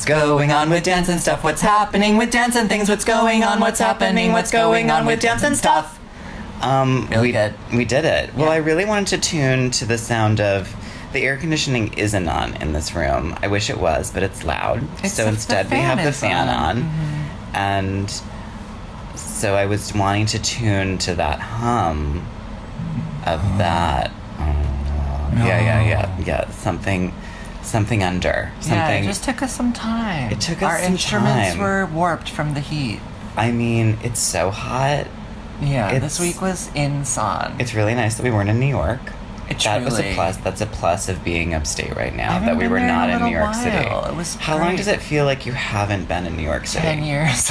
What's going on with dance and stuff? What's happening with dance and things? What's going on? What's happening? What's going on with dance and stuff? Um, we, good. We did it. Well, Yeah. I really wanted to tune to the sound of the air conditioning isn't on in this room. I wish it was, but it's loud. So instead, we have the fan on. on, and so I was wanting to tune to that hum of that. oh, Yeah, yeah, yeah, yeah. Something, something under Yeah, something. it just took us some time. It took us Our some instruments time. were warped from the heat. I mean, it's so hot. Yeah, It's- this week was insane. It's really nice that we weren't in New York. It that was a plus. That's a plus of being upstate right now. That we were there in not in New York City. It was How long does it feel like you haven't been in New York City? Ten years.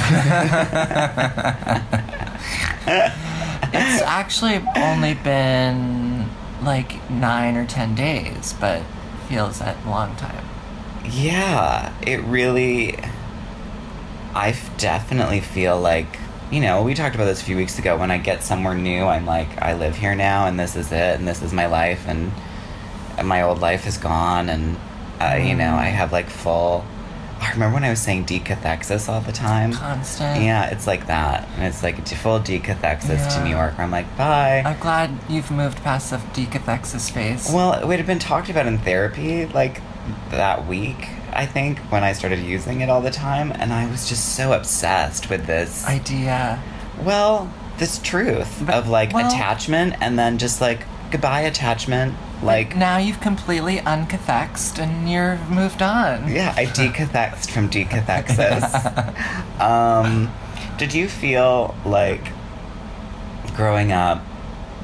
it's actually only been like nine or ten days, but feels like a long time. Yeah, it really. I definitely feel like you know we talked about this a few weeks ago. When I get somewhere new, I'm like, I live here now, and this is it, and this is my life, and, and my old life is gone, and uh, you know I have like full. I remember when I was saying decathexis all the time. Constant. Yeah, it's like that, and it's like a full decathexis to New York. I'm like, bye. I'm glad you've moved past the decathexis phase. Well, it would have been talked about in therapy like that week, I think, when I started using it all the time. And I was just so obsessed with this, idea. well, this truth But- of like well- attachment and then just like goodbye attachment. Like, now you've completely uncathexed and you're moved on. yeah, I decathexed from decathexis. um, did you feel like growing up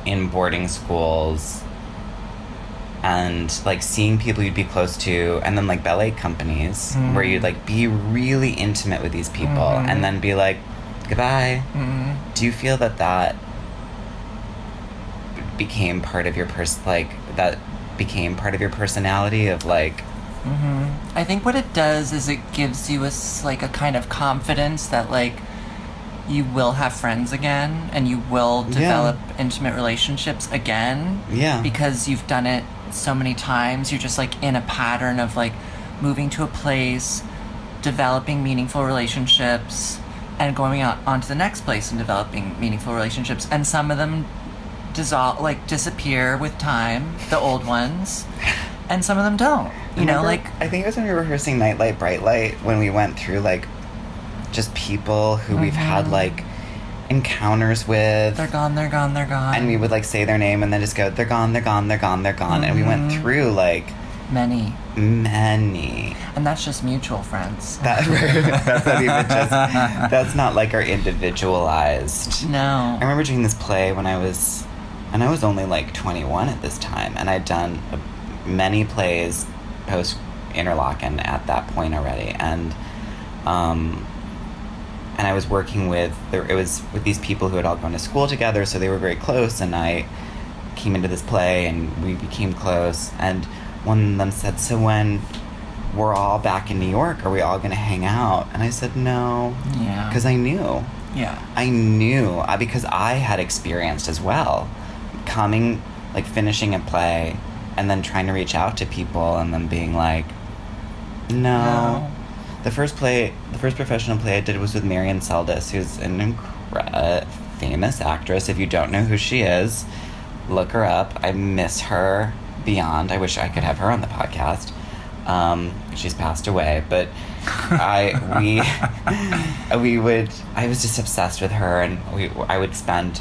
in boarding schools and like seeing people you'd be close to and then like ballet companies where Mm. you'd like be really intimate with these people Mhm. and then be like goodbye Mm. do you feel that that became part of your person like that became part of your personality of like hmm I think what it does is it gives you a like a kind of confidence that like you will have friends again and you will Yeah. develop intimate relationships again yeah because you've done it so many times. You're just like in a pattern of like moving to a place, developing meaningful relationships, and going out onto the next place and developing meaningful relationships. And some of them dissolve, like disappear with time, the old ones, and some of them don't. You know, like I think it was when we were rehearsing Nightlight, Bright Light, when we went through like just people who we've had Mhm. like encounters with, they're gone, they're gone, they're gone. and we would like say their name and then just go, they're gone, they're gone, they're gone, they're gone, and we went Mhm. through like many, many. and that's just mutual friends. That that's not even just. That's not like our individualized. no. I remember doing this play when I was, and I was only like 21 at this time, and I'd done many plays post Interlochen at that point already, and um, and I was working with there. It was with these people who had all gone to school together, so they were very close, and I came into this play, and we became close, and one of them said, "So when." We're all back in New York. Are we all going to hang out? And I said no, Yeah. because I knew. yeah. I knew uh, because I had experienced as well coming, like finishing a play and then trying to reach out to people and then being like, no. No. The first play, the first professional play I did was with Marian Seldes, who's an incre- famous actress. If you don't know who she is, look her up. I miss her beyond. I wish I could have her on the podcast. Um, she's passed away, but I we we would I was just obsessed with her, and we I would spend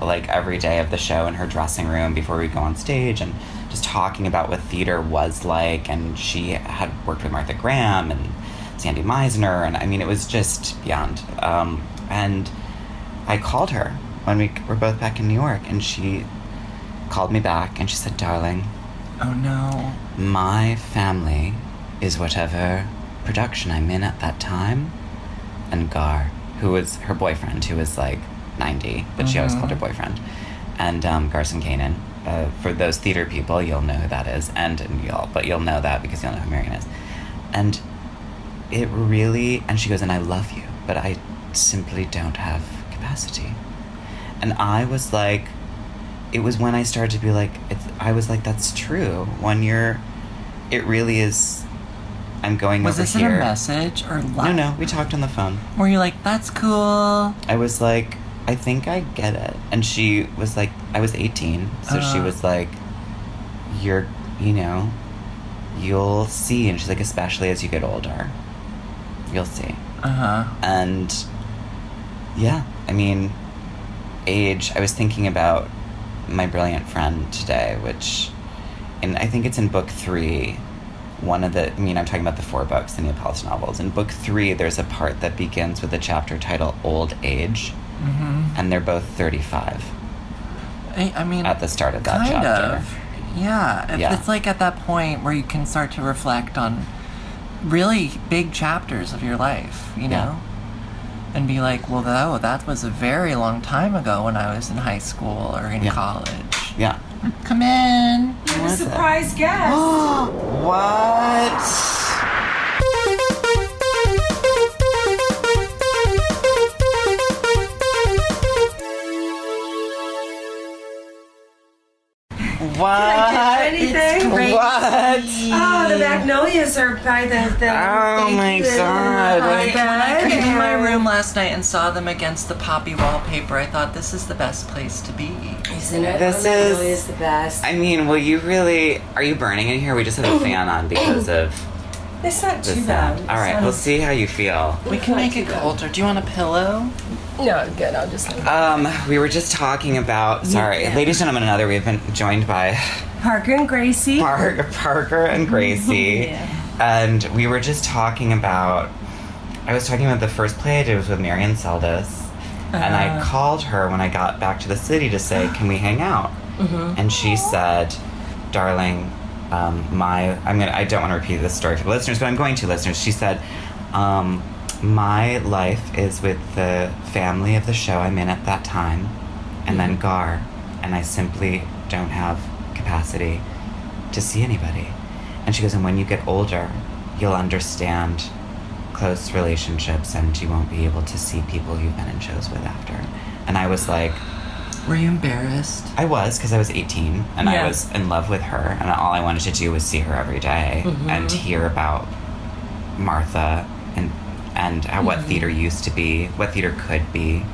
like every day of the show in her dressing room before we go on stage, and just talking about what theater was like. And she had worked with Martha Graham and Sandy Meisner, and I mean it was just beyond. Um, and I called her when we were both back in New York, and she called me back, and she said, "Darling." Oh no. my family is whatever production I'm in at that time. And Gar, who was her boyfriend, who was like 90, but she always called her boyfriend. And um, Garson Kanin. Uh, for those theater people, you'll know who that is. And, and you'll, but you'll know that because you'll know who Marian is. And it really, and she goes, and I love you, but I simply don't have capacity. And I was like, it was when I started to be like, it's, I was like, that's true. When you're, it really is. I'm going Was over this here. in a message or No, no, we talked on the phone. Were you like, that's cool? I was like, I think I get it. And she was like, I was 18. So she Uh. was like, You're, you know, you'll see. And she's like, Especially as you get older, you'll see. Uh huh. And yeah, I mean, age, I was thinking about my brilliant friend today, which, and I think it's in book three. One of the, I mean, I'm talking about the four books, the Neapolitan novels. In book three, there's a part that begins with a chapter titled Old Age, Mm-hmm. and they're both 35 I, I mean, at the start of that kind chapter. of. Yeah. Yeah. It's like at that point where you can start to reflect on really big chapters of your life, you Yeah. know? And be like, well, though, that was a very long time ago when I was in high school or in Yeah. college. Yeah. Come in. You have a What's that? surprise guest. what? What? I anything? It's What? Oh, the magnolias are by the. the Oh my God. My Like- When I came to my room last night and saw them against the poppy wallpaper, I thought this is the best place to be. Isn't it? This the is- magnolia is the best. I mean, will you really? Are you burning in here? We just have a fan on because of it's not the too bad. All right, we'll see how you feel. We can make it colder. Do you want a pillow? No, I'm good. I'll just. Um, we were just talking about. Sorry, Yeah. ladies and gentlemen, another. We've been joined by Parker and Gracie. Park, Parker and Gracie, Yeah. and we were just talking about. I was talking about the first play I did was with Marian Seldes, and I Uh. called her when I got back to the city to say, "Can we hang out?" Mm-hmm. And she said, "Darling, um, my I'm gonna I don't want to repeat this story for the listeners, but I'm going to listeners." She said, um, "My life is with the family of the show I'm in at that time, and then Gar, and I simply don't have capacity to see anybody." And she goes, "And when you get older, you'll understand." Close relationships, and you won't be able to see people you've been in shows with after. And I was like, Were you embarrassed? I was because I was 18 and Yeah. I was in love with her, and all I wanted to do was see her every day Mhm. and hear about Martha and and how, what Mm-hmm. theater used to be, what theater could be.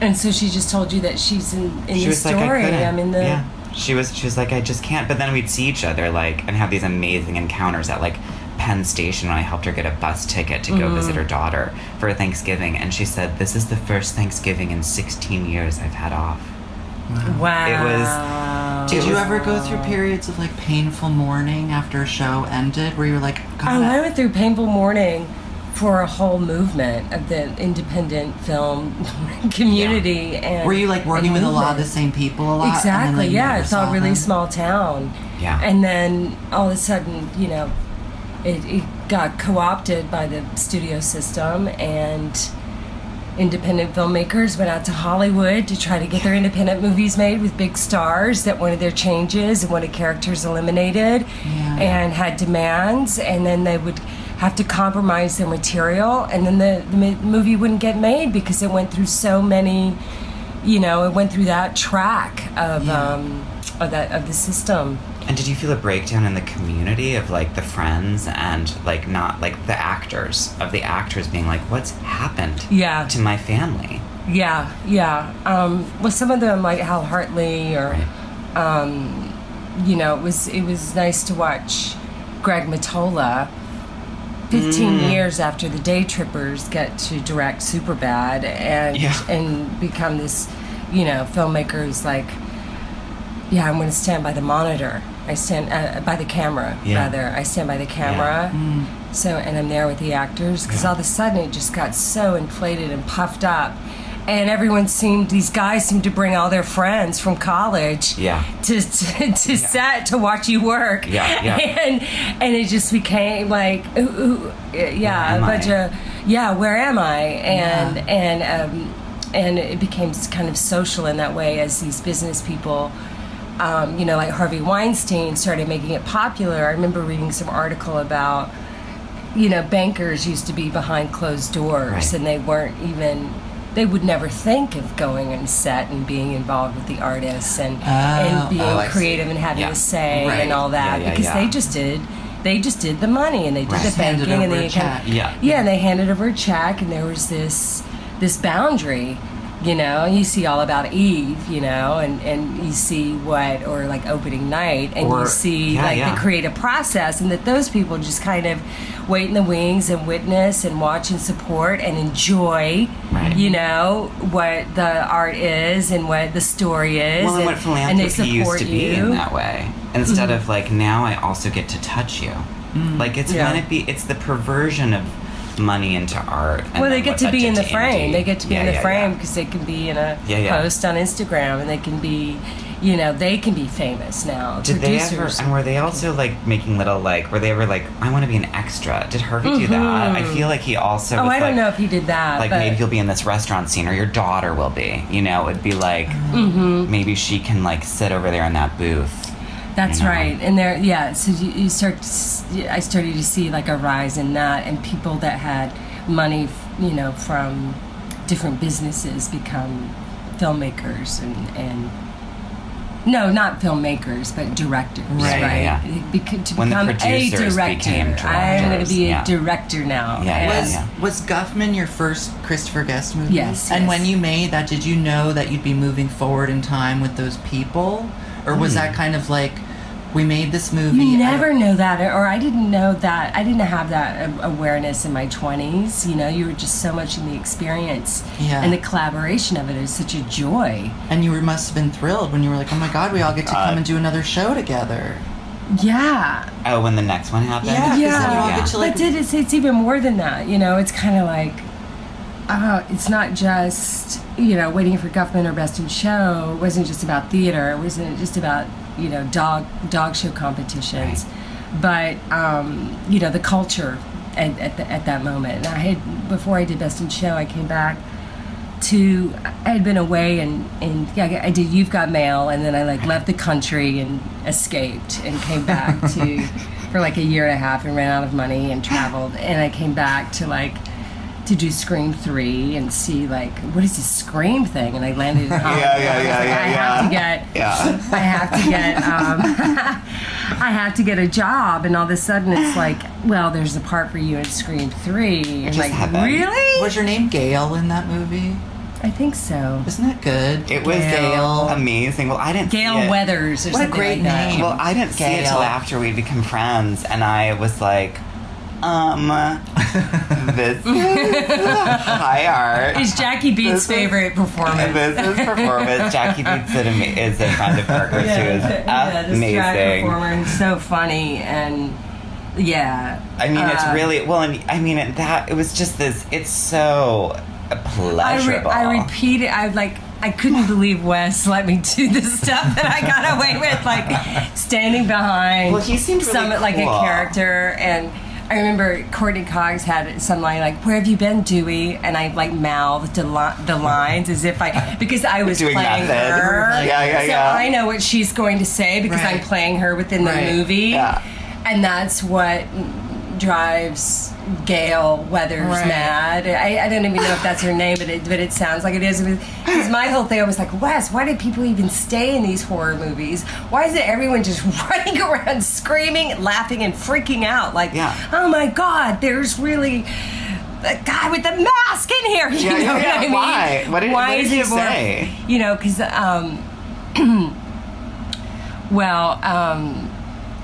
And so she just told you that she's in, in she the story. like, I am in the. yeah. She was she was like, I just can't. But then we'd see each other like and have these amazing encounters at like Penn Station when I helped her get a bus ticket to go Mhm. visit her daughter for Thanksgiving, and she said, "This is the first Thanksgiving in 16 years I've had off." Wow. It was- Did It you was- ever go through periods of like painful mourning after a show ended where you were like, God, Oh, I went through painful mourning for a whole movement of the independent film community. And were you like working and with a lot of the same people a lot? and then, Exactly. like, you yeah, it's all really them? small town. Yeah. And then all of a sudden, you know, it, it got co-opted by the studio system and independent filmmakers went out to Hollywood to try to get their independent movies made with big stars that wanted their changes and wanted characters eliminated Yeah. and had demands and then they would have to compromise their material and then the, the movie wouldn't get made because it went through so many you know it went through that track of Yeah. um of that of the system And did you feel a breakdown in the community of like the friends and like not like the actors of the actors being like, what's happened Yeah. to my family? Yeah, yeah. Um, well, some of them like Hal Hartley, or Right. um, you know, it was it was nice to watch Greg Mottola. Fifteen Mm. years after the Daytrippers get to direct Superbad and Yeah. and become this, you know, filmmaker who's like, yeah, I'm going to stand by the monitor. I stand uh, by the camera, Yeah. rather. I stand by the camera. So, and I'm there with the actors because Yeah. all of a sudden it just got so inflated and puffed up. And everyone seemed, these guys seemed to bring all their friends from college Yeah. to, to, to set to watch you work. Yeah, yeah. And, and it just became like, ooh, ooh, yeah, a bunch I? of, yeah, where am I? And, Yeah. and, um, and it became kind of social in that way as these business people um, you know, like Harvey Weinstein started making it popular. I remember reading some article about, you know, bankers used to be behind closed doors Right. and they weren't even, they would never think of going on set and being involved with the artists and, and being oh, I see. creative and having Yeah. a say Right. and all that Yeah, yeah, because they just did they just did the money and they did Right. the banking and over they a kind check. Yeah. yeah, and they handed over a check, and there was this this boundary. You know, you see all about Eve, you know, and, and you see what, or like opening night, and Or- you see yeah, like yeah. the creative process, and that those people just kind of wait in the wings and witness and watch and support and enjoy, Right. you know, what the art is and what the story is. Well, and what and they philanthropy used support to be you. Mm-hmm. in that way. Instead of like now, I also get to touch you. Like it's Yeah. when it be it's the perversion of money into art. and Well, they get to be in the frame. indie. They get to be Yeah, in the yeah, frame yeah. because they can be in a post on Instagram and they can be, you know, they can be famous now. Did they ever? And were they also like making little like? Were they ever like? I want to be an extra. Did Harvey do that? I feel like he also. oh, was I don't like, know if he did that. Like maybe you'll be in this restaurant scene, or your daughter will be. You know, it'd be like Mm-hmm. maybe she can like sit over there in that booth. That's you know? right. And there, yeah. So you, you start. to s- I started to see like a rise in that, and people that had money, you know, from different businesses become filmmakers and and. No, not filmmakers, but directors. Right, Right, yeah, yeah. Beca- to When the become a producers director. became I'm going to be a yeah. director now. Yeah, yeah, Was yeah. was Guffman your first Christopher Guest movie? Yes, And yes. when you made that, did you know that you'd be moving forward in time with those people, or was Hmm. that kind of like, we made this movie? You never don't- know that, or I didn't know that. I didn't have that awareness in my twenties. You know, you were just so much in the experience, Yeah. and the collaboration of it is such a joy. And you were, must have been thrilled when you were like, oh my god, we all get to God. come and do another show together. Yeah, Oh, when the next one happened. Yeah, 'cause then you all yeah. get to, like- but it, it's, it's even more than that. You know, it's kind of like, uh, it's not just you know waiting for Guffman or Best in Show. It wasn't just about theater. It wasn't just about you know dog dog show competitions, but um, you know the culture at at, the, at that moment. And I had before I did Best in Show, I came back to I had been away and and yeah, I did You've Got Mail and then I like left the country and escaped and came back to for like a year and a half and ran out of money and traveled and I came back to like to do Scream three and see like what is this Scream thing and I landed in Hollywood. Yeah, yeah, I yeah, like, yeah, I yeah. have to get Yeah. I have to get um, I have to get a job and all of a sudden it's like well there's a part for you in Scream three and just like happened. really Was your name Gale in that movie? I think so. Isn't that good? It was Gale. amazing. Well, I didn't. Gale see it. Weathers or What a great like that. name. Well, I didn't see it Gale. till after we'd become friends, and I was like, um, this is high art. Is Jackie Beat's This is- favorite performance? This is performance. Jackie Beat is, ama- is a friend of Parker's who is yeah, this drag amazing. performer and so funny and yeah. I mean, it's Uh, really well, and I mean it, that it was just this. It's so I, re- pleasurable. I repeat it. I like. I couldn't believe Wes let me do the stuff that I got away with, like standing behind Well, he seemed really some like a character. And I remember Courteney Cox had some line like, "Where have you been, Dewey?" And I like mouthed the, li- the lines as if I because I was Doing playing method. her. Yeah, yeah, so yeah. I know what she's going to say because I'm playing her within the Right. movie. Yeah. And that's what drives Gale Weathers Right. mad. I, I don't even know if that's her name, but it, but it sounds like it is. Because my whole thing, I was like, Wes, why do people even stay in these horror movies? Why is it everyone just running around screaming, laughing, and freaking out? Like, Yeah. oh my God, there's really a guy with a mask in here. You Yeah, know yeah, what. I mean? Why? What did- why what did is he more- say? You know, because um, well, um,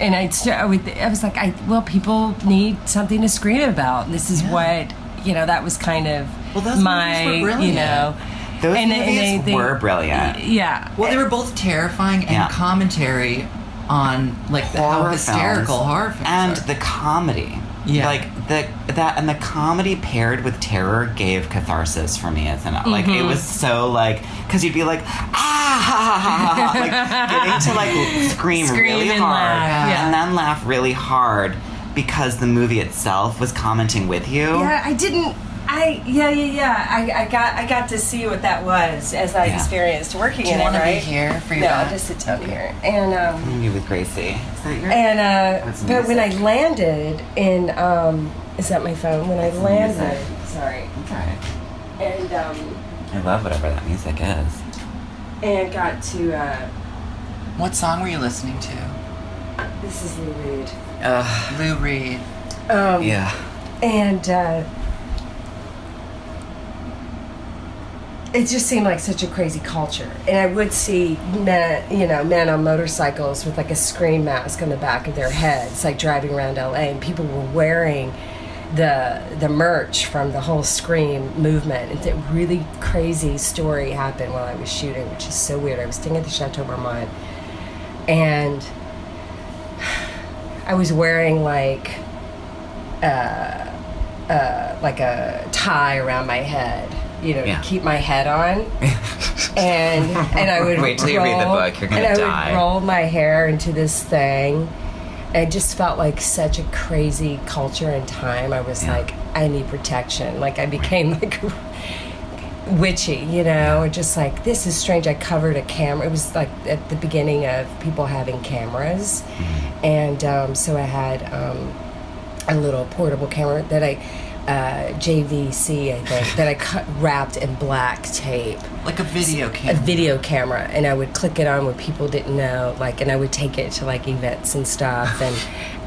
and I, I, would, I was like, I well, people need something to scream about. This is what you know. That was kind of Well, those my, were you know. Those and, movies were brilliant. Yeah. Well, they were both terrifying and Yeah. commentary on like the, how hysterical films horror films and are. the comedy. Yeah. like the that and the comedy paired with terror gave catharsis for me as an like Mm-hmm. it was so like because you'd be like ah ha ha ha ha, ha like getting to like scream, Scream really and hard laugh, yeah. and then laugh really hard because the movie itself was commenting with you. Yeah, I didn't. I yeah yeah yeah. I, I got I got to see what that was as I Yeah. experienced working Do you in it. wanna be Right here for your No, back? Just sit down here. And um, Maybe with Gracie. Is that your? and uh, but when I landed in um, is that my phone? When I landed, sorry, okay. and um, I love whatever that music is. and got to uh, What song were you listening to? This is Lou Reed. Ugh, Lou Reed. Um, yeah. And uh, it just seemed like such a crazy culture. And I would see men, you know, men on motorcycles with like a screen mask on the back of their heads, like driving around LA, and people were wearing the the merch from the whole Scream movement. It's a really crazy story happened while I was shooting, which is so weird. I was staying at the Chateau Marmont, and I was wearing like uh, uh, like a tie around my head, you know, Yeah. keep my head on. and and I would Wait till you read the roll- book, you're gonna and I die. would roll my hair into this thing. It just felt like such a crazy culture and time. I was Yeah. like, I need protection. Like I became like witchy, you know, or just like this is strange. I covered a camera. It was like at the beginning of people having cameras, and um, so I had um, a little portable camera that I. Uh, JVC, I think, that I cut wrapped in black tape, Like a video camera. a video camera, and I would click it on when people didn't know, like, and I would take it to like events and stuff, and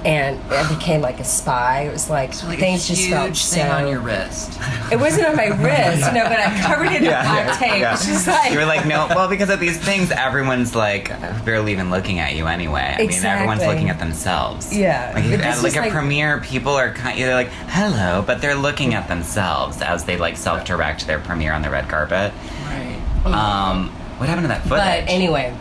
and I became like a spy. It was like, So like things a just felt thing so. on your wrist. It wasn't on my wrist, no, but I covered it in black tape. It's just like you were like, no, well, because of these things, everyone's like barely even looking at you anyway. I mean, everyone's looking at themselves. Yeah. Like, But at like a like- premiere, people are kind they're like, hello, but they're looking at themselves as they like self direct their premiere on the red carpet. Right. Um, what happened to that footage? But anyway,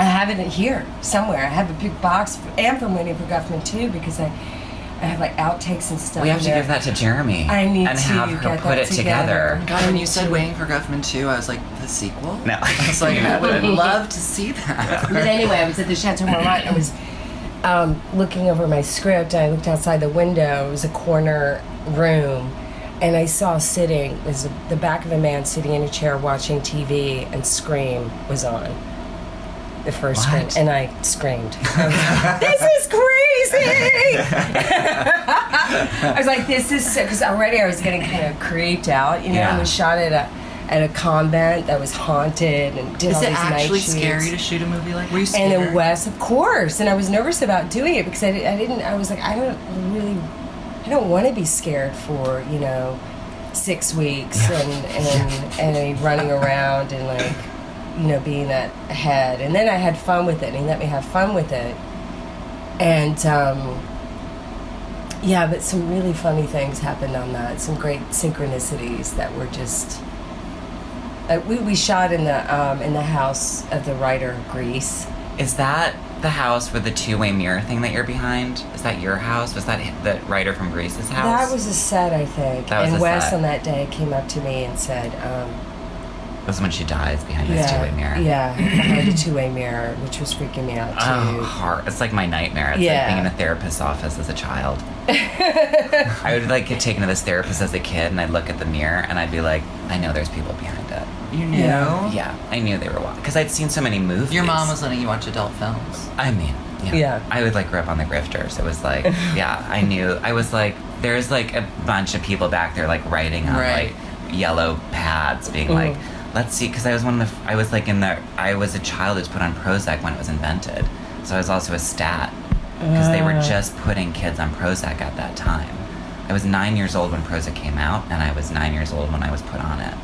I have it here somewhere. I have a big box, and from Waiting for Guffman too, because I, I have like outtakes and stuff. we have to there. give that to Jeremy. I need and to have her get put that it together. together. God, when you said Waiting for Guffman 2, I was like, the sequel? No. I was like, I would love to see that. But anyway, I was at the Chateau Marmont. I was um, looking over my script. And I looked outside the window. It was a corner room, and I saw sitting was the back of a man sitting in a chair watching TV, and Scream was on. The first What? scream, and I screamed. I was like, this is crazy. I was like, this is because already I was getting kind of creeped out. You know, Yeah. was shot at a at a convent that was haunted and did Is all it these night actually shoots. scary to shoot a movie like Were you And scared? in West, of course. And I was nervous about doing it because I, I didn't. I was like, I don't really, I don't want to be scared for you know, six weeks and and and running around and like, you know, being that head. And then I had fun with it, and he let me have fun with it. And um, yeah, but some really funny things happened on that. Some great synchronicities that were just. Uh, we, we shot in the um, in the house of the writer of Grease. Is that the house with the two way mirror thing that you're behind? Is that your house? Was that the writer from Grease's house? That was a set, I think. That was and Wes set. on that day came up to me and said, um, was when she dies behind this two way mirror. yeah, behind a two-way mirror," which was freaking me out too. Oh, hard. It's like my nightmare. It's Yeah. like being in a therapist's office as a child. I would like get taken to this therapist as a kid, and I'd look at the mirror, and I'd be like, I know there's people behind it. You knew? Yeah. Yeah, I knew they were watching because I'd seen so many movies. Your mom was letting you watch adult films. I mean, yeah. Yeah. I would like grew up on the grifters. It was like, yeah, I knew. I was like, there's like a bunch of people back there like writing on Right. like yellow pads, being Mm. like, let's see, because I was one of the, I was like in the, I was a child who was put on Prozac when it was invented, so I was also a stat because they were Ah. just putting kids on Prozac at that time. I was nine years old when Prozac came out, and I was nine years old when I was put on it.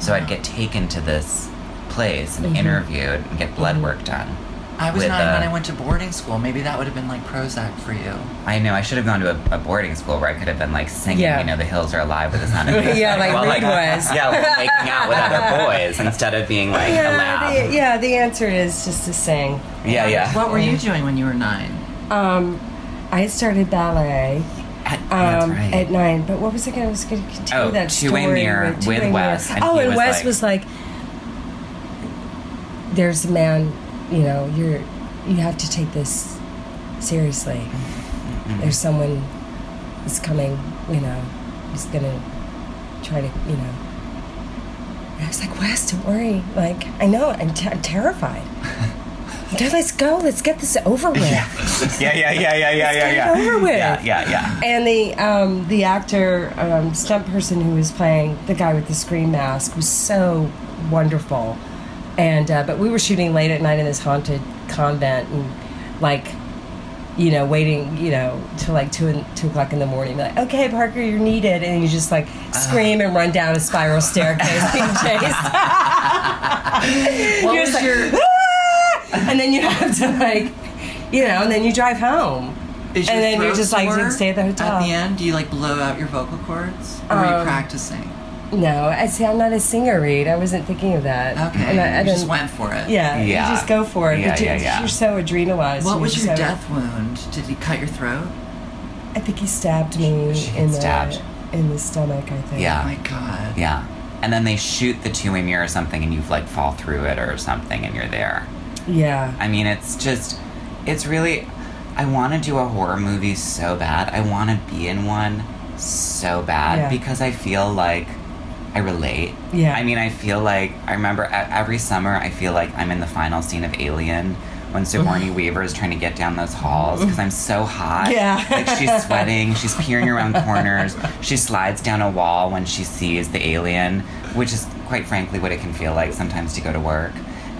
So I'd get taken to this place and Mhm. interviewed and get blood Mhm. work done. I was With, nine when uh, I went to boarding school. Maybe that would have been like Prozac for you. I know I should have gone to a, a boarding school where I could have been like singing, Yeah. you know, the hills are alive with the sound of music. Yeah, like While, Reed was. Yeah, while making out with other boys instead of being like a yeah, lab. the, yeah. The answer is just to sing. yeah, yeah. What were you doing when you were nine? Um, I started ballet At- um, right. at nine, but what was I going? I was going to continue Oh, that Two-Way story Mirror with Two-Way Wes, Mirror. and oh, and was Wes like- was like, "There's a man, you know, you're you have to take this seriously. Mm-hmm. There's someone is coming, you know, he's gonna try to, you know." And I was like, "Wes, don't worry. Like, I know, I'm, t- I'm terrified." Okay, let's go. Let's get this over with. yeah, yeah, yeah, yeah, yeah, yeah, get it yeah. over with. Yeah, yeah, yeah. And the um, the actor um, stunt person who was playing the guy with the screen mask was so wonderful. And uh, but we were shooting late at night in this haunted convent, and like you know, waiting, you know, till like two and two o'clock in the morning. Like, okay, Parker, you're needed, and you just like scream and run down a spiral staircase being chased. You're was just like, your "Ah!" and then you have to like, you know, and then you drive home. and then you're just like, stay at the hotel. At the end, do you like blow out your vocal cords, or were you Um, practicing? No, I see. I'm not a singer, Reed. I wasn't thinking of that. Okay, and I, I you just went for it. Yeah, Yeah. you just go for it. Yeah, you, yeah, yeah. You're so adrenalized. What You're was your so- death wound? Did he cut your throat? I think he stabbed me She in stabbed. the in the stomach. I think. Yeah. Oh my god. Yeah. And then they shoot the two in you or something and you like fall through it or something and you're there. Yeah. I mean, it's just, it's really, I want to do a horror movie so bad. I want to be in one so bad Yeah. because I feel like I relate. Yeah. I mean, I feel like, I remember every summer, I feel like I'm in the final scene of Alien when Sigourney Weaver is trying to get down those halls because I'm so hot. Yeah. Like she's sweating, she's peering around corners, she slides down a wall when she sees the alien, which is quite frankly what it can feel like sometimes to go to work.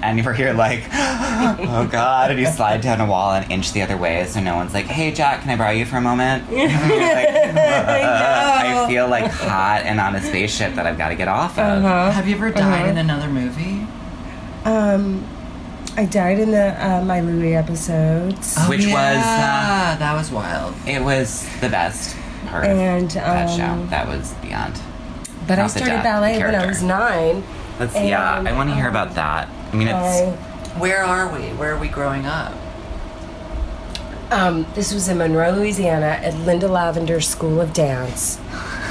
And you're here like, oh god, and you slide down a wall an inch the other way so no one's like, hey Jack, can I borrow you for a moment? Like, I I feel like hot and on a spaceship that I've got to get off of. Uh-huh. Have you ever died Uh-huh. in another movie? Um, I died in the uh, my Louie episodes, Which was, uh, that was wild. It was the best part of And, that show. um, That was beyond. but I not the started ballet when I was nine. Let's yeah, I want to hear about that. I mean, it's Where are we? Where are we growing up? um, this was in Monroe, Louisiana, at Linda Lavender School of Dance.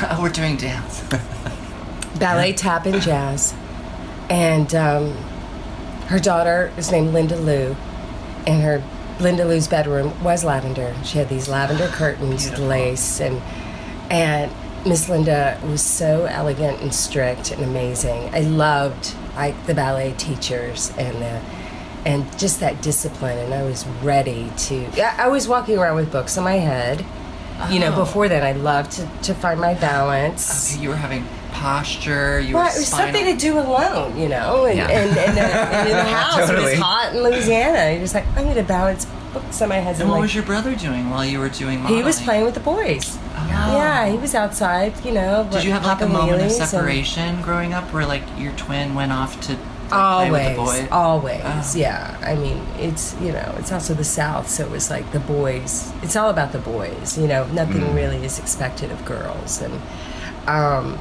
Oh, we're doing dance. ballet, tap, and jazz. And um, her daughter is named Linda Lou, and her Linda Lou's bedroom was lavender. She had these lavender curtains, with Beautiful. lace, and and Miss Linda was so elegant and strict and amazing. I loved like the ballet teachers and the and just that discipline. And I was ready to. yeah, I was walking around with books on my head. You know, Oh. before then, I loved to, to find my balance. Okay, you were having posture. You Well, were it was spinal- something to do alone, you know, and, Yeah. and, and, uh, and in the house it was hot in Louisiana. You're just like, I'm going to balance books on my head. And what like, was your brother doing while you were doing modeling? he was playing with the boys. Oh. Yeah, he was outside, you know. Did you have like a moment of wheelies and- separation growing up, where like your twin went off to play with the Always, always, Oh. yeah. I mean, it's you know, it's also the South, so it was like the boys. It's all about the boys, you know. Nothing Mm. really is expected of girls, and um,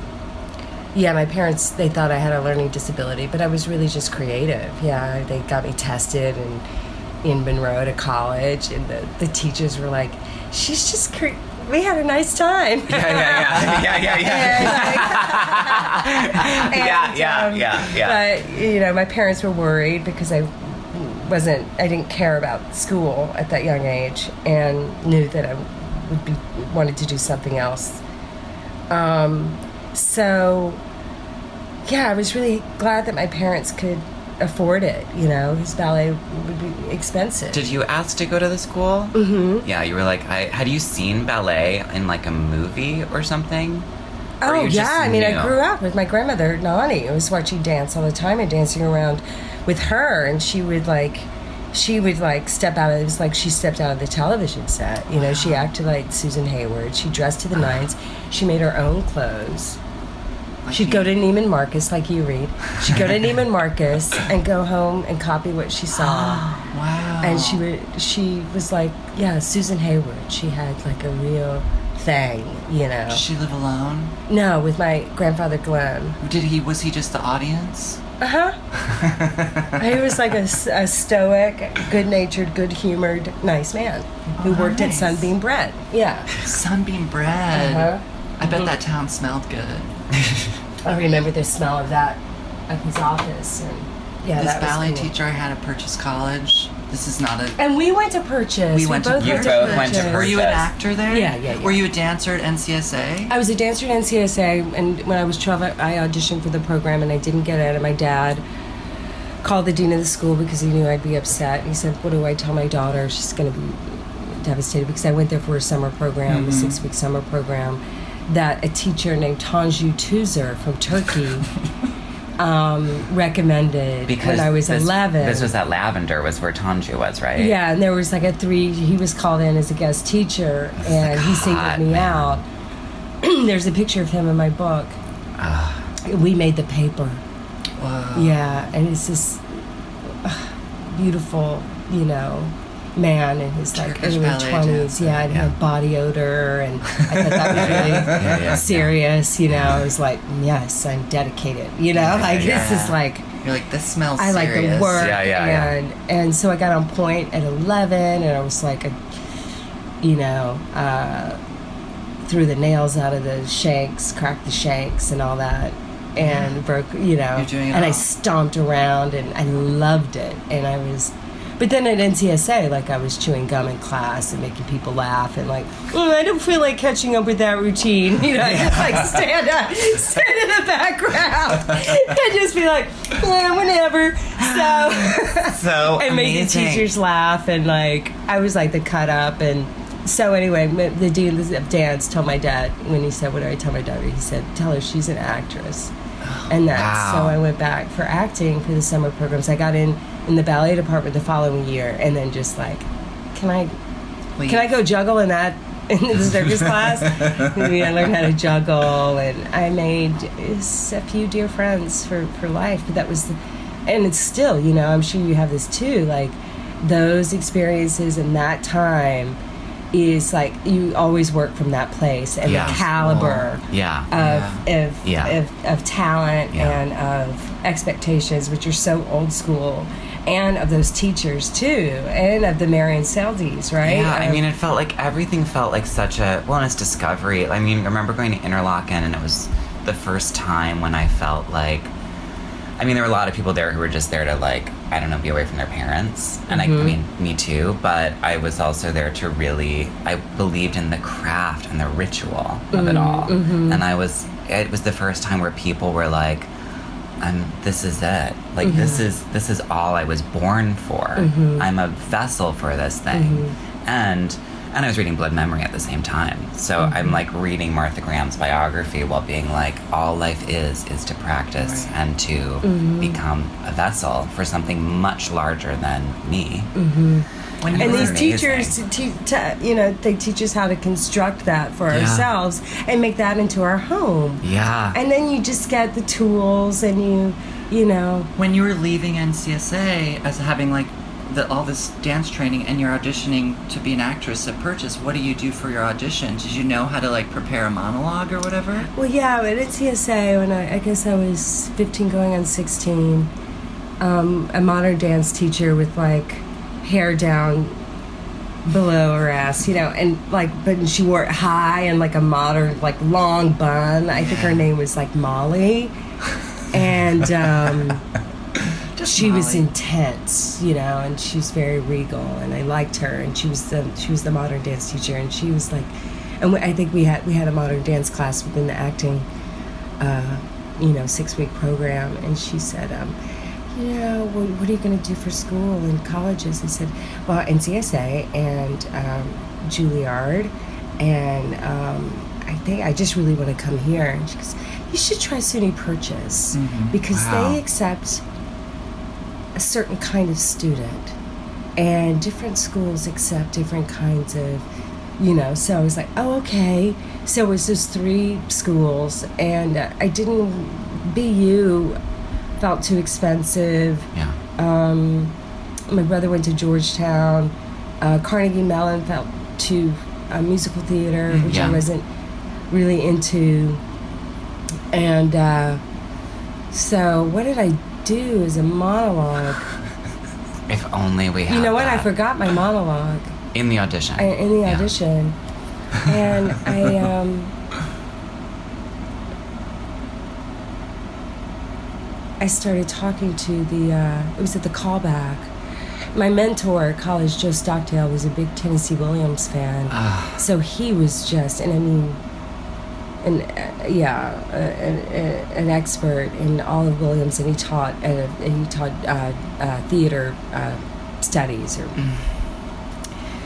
yeah, my parents they thought I had a learning disability, but I was really just creative. Yeah, they got me tested and in Monroe to college, and the the teachers were like, "She's just." Cre- we had a nice time. yeah, yeah, yeah, yeah, yeah, yeah. yeah, And, yeah, um, yeah, yeah. But you know, my parents were worried because I wasn't, I didn't care about school at that young age, and knew that I would be wanted to do something else. Um, so yeah, I was really glad that my parents could afford it. You know, his ballet would be expensive. Did you ask to go to the school? mm-hmm. Yeah, you were like, I had you seen ballet in like a movie or something? Oh just yeah, I mean, knew? I grew up with my grandmother Nani. I was watching dance all the time and dancing around with her, and she would like, she would like step out of. It was like she stepped out of the television set. You know, she acted like Susan Hayward. She dressed to the nines. She made her own clothes. She'd go to Neiman Marcus, like you read. She'd go to Neiman Marcus and go home and copy what she saw. Wow. And she would, she was like, yeah, Susan Hayward. She had like a real thing, you know. Did she live alone? No, with my grandfather Glenn. Did he? Was he just the audience? Uh huh. he was like a stoic, good natured, good humored, nice man who Oh, worked at. Sunbeam Bread. Yeah. Sunbeam bread. Uh-huh. I bet that town smelled good. I remember the smell of that at his office. And yeah, this that was ballet cool. teacher I had at Purchase College. This is not a. And we went to Purchase. We went to- both You went both to went to Purchase. Were you an actor there? Yeah, yeah, yeah. Were you a dancer at NCSA? I was a dancer at NCSA, and when I was 12, I I auditioned for the program, and I didn't get it. And my dad called the dean of the school because he knew I'd be upset. And he said, "What do I tell my daughter? She's going to be devastated." Because I went there for a summer program, a mm-hmm. six-week summer program, that a teacher named Tanju Tuzer from Turkey um, recommended when I was this, 11. This was at Lavender, was where Tanju was, right? Yeah, and there was like a three. He was called in as a guest teacher, and he singled me man. out. There's a picture of him in my book. we made the paper. Whoa. Yeah, and it's this uh, beautiful, you know, man in his like Turkish early twenties. dancer, Yeah, and he yeah. had body odor, and I thought that was really Yeah, yeah. serious. You know, I was like, yes, I'm dedicated. You know, like this is like. You're like, this smells I like serious. the work, Yeah, yeah, yeah. and and so I got on point at eleven, and I was like, a, you know, uh, threw the nails out of the shanks, cracked the shanks, and all that, and broke, you know, You're doing it and I stomped around, and I loved it, and I was. But then at NCSA, like I was chewing gum in class and making people laugh, and like, "Mm, I don't feel like catching up with that routine. You know, I just like stand up, stand in the background, and just be like, yeah, whatever. So, So and make the teachers laugh, and like I was like the cut up, and so anyway, the dean of dance told my dad when he said, "What do I tell my daughter?" He said, "Tell her she's an actress." And that's Wow. so I went back for acting for the summer programs. I got in in the ballet department the following year, and then just like, can I Leave. can I go juggle in that in the circus class? Mean, I learned how to juggle, and I made a few dear friends for for life. But that was, the, and it's still, you know, I'm sure you have this too. Like those experiences in that time is like you always work from that place and Yeah. the caliber Yeah. of of, Yeah. of of talent Yeah. and of expectations, which are so old school, and of those teachers too, and of the Marian Seldies, right? Yeah, I mean, it felt like everything felt like such a well, it's discovery. I mean, I remember going to Interlochen, and it was the first time when I felt like. I mean, there were a lot of people there who were just there to like, I don't know, be away from their parents, and I, I mean, me too. But I was also there to really, I believed in the craft and the ritual of it mm-hmm. all, mm-hmm. and I was. It was the first time where people were like, I'm this is it. Like this mm-hmm. is this is all I was born for. Mm-hmm. I'm a vessel for this thing. Mm-hmm. And and I was reading Blood Memory at the same time. So I'm like reading Martha Graham's biography while being like all life is is to practice Right. and to become a vessel for something much larger than me. When and these teachers, te- te- you know, they teach us how to construct that for Yeah. ourselves and make that into our home. Yeah. And then you just get the tools, and you, you know, when you were leaving NCSA as having like the, all this dance training and you're auditioning to be an actress at Purchase, what do you do for your audition? Did you know how to like prepare a monologue or whatever? Well, yeah, at TSA, when I, I guess I was 15 going on 16, um, a modern dance teacher with like hair down below her ass, you know, and like, but she wore it high and like a modern, like long bun. I think her name was like Molly. And um, Just she was intense, you know, and she's very regal, and I liked her. And she was the she was the modern dance teacher, and she was like, and we, I think we had we had a modern dance class within the acting, uh, you know, six week program, and she said, um, you know, what, what are you going to do for school and colleges? I said, well, NCSA and um, Juilliard, and um, I think I just really want to come here. And she goes, you should try SUNY Purchase Mhm. because Wow. they accept a certain kind of student and different schools accept different kinds of you know so i was like oh okay so it was just three schools and uh, i didn't bu felt too expensive yeah. um, my brother went to georgetown uh, carnegie mellon felt too uh, musical theater Mm, which yeah. i wasn't really into and uh, so what did i do as a monologue If only we had you know what i forgot my monologue in the audition. I, in the Yeah. audition and i um i started talking to the uh, it was at the callback my mentor at college joe stockdale was a big tennessee williams fan Ah. so he was just and i mean an uh, yeah uh, an, uh, an expert in all of williams and he taught uh, he taught uh, uh, theater uh, studies or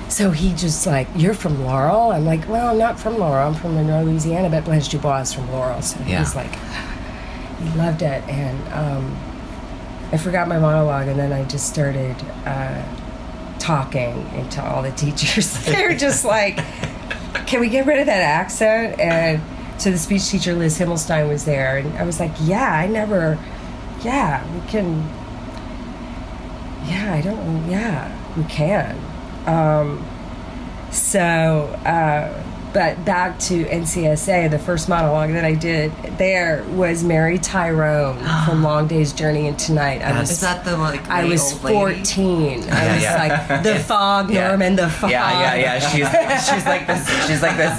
so he just like, you're from Laurel? I'm like, well, I'm not from Laurel. I'm from Monroe, Louisiana, but Blanche Dubois is from Laurel. So Yeah. he's like, loved it, and um, I forgot my monologue, and then I just started uh, talking to all the teachers. they were just like, "Can we get rid of that accent?" And so the speech teacher Liz Himmelstein was there, and I was like, "Yeah, I never, yeah, we can, yeah, I don't, yeah, we can." Um, so, uh, but back to NCSA, the first monologue that I did there was Mary Tyrone from Long Day's Journey into Night. I was Is that the like? I was? 14. I was yeah. like, the fog, Yeah. Norman, the fog. Yeah, yeah, yeah. She's she's like this. She's like this.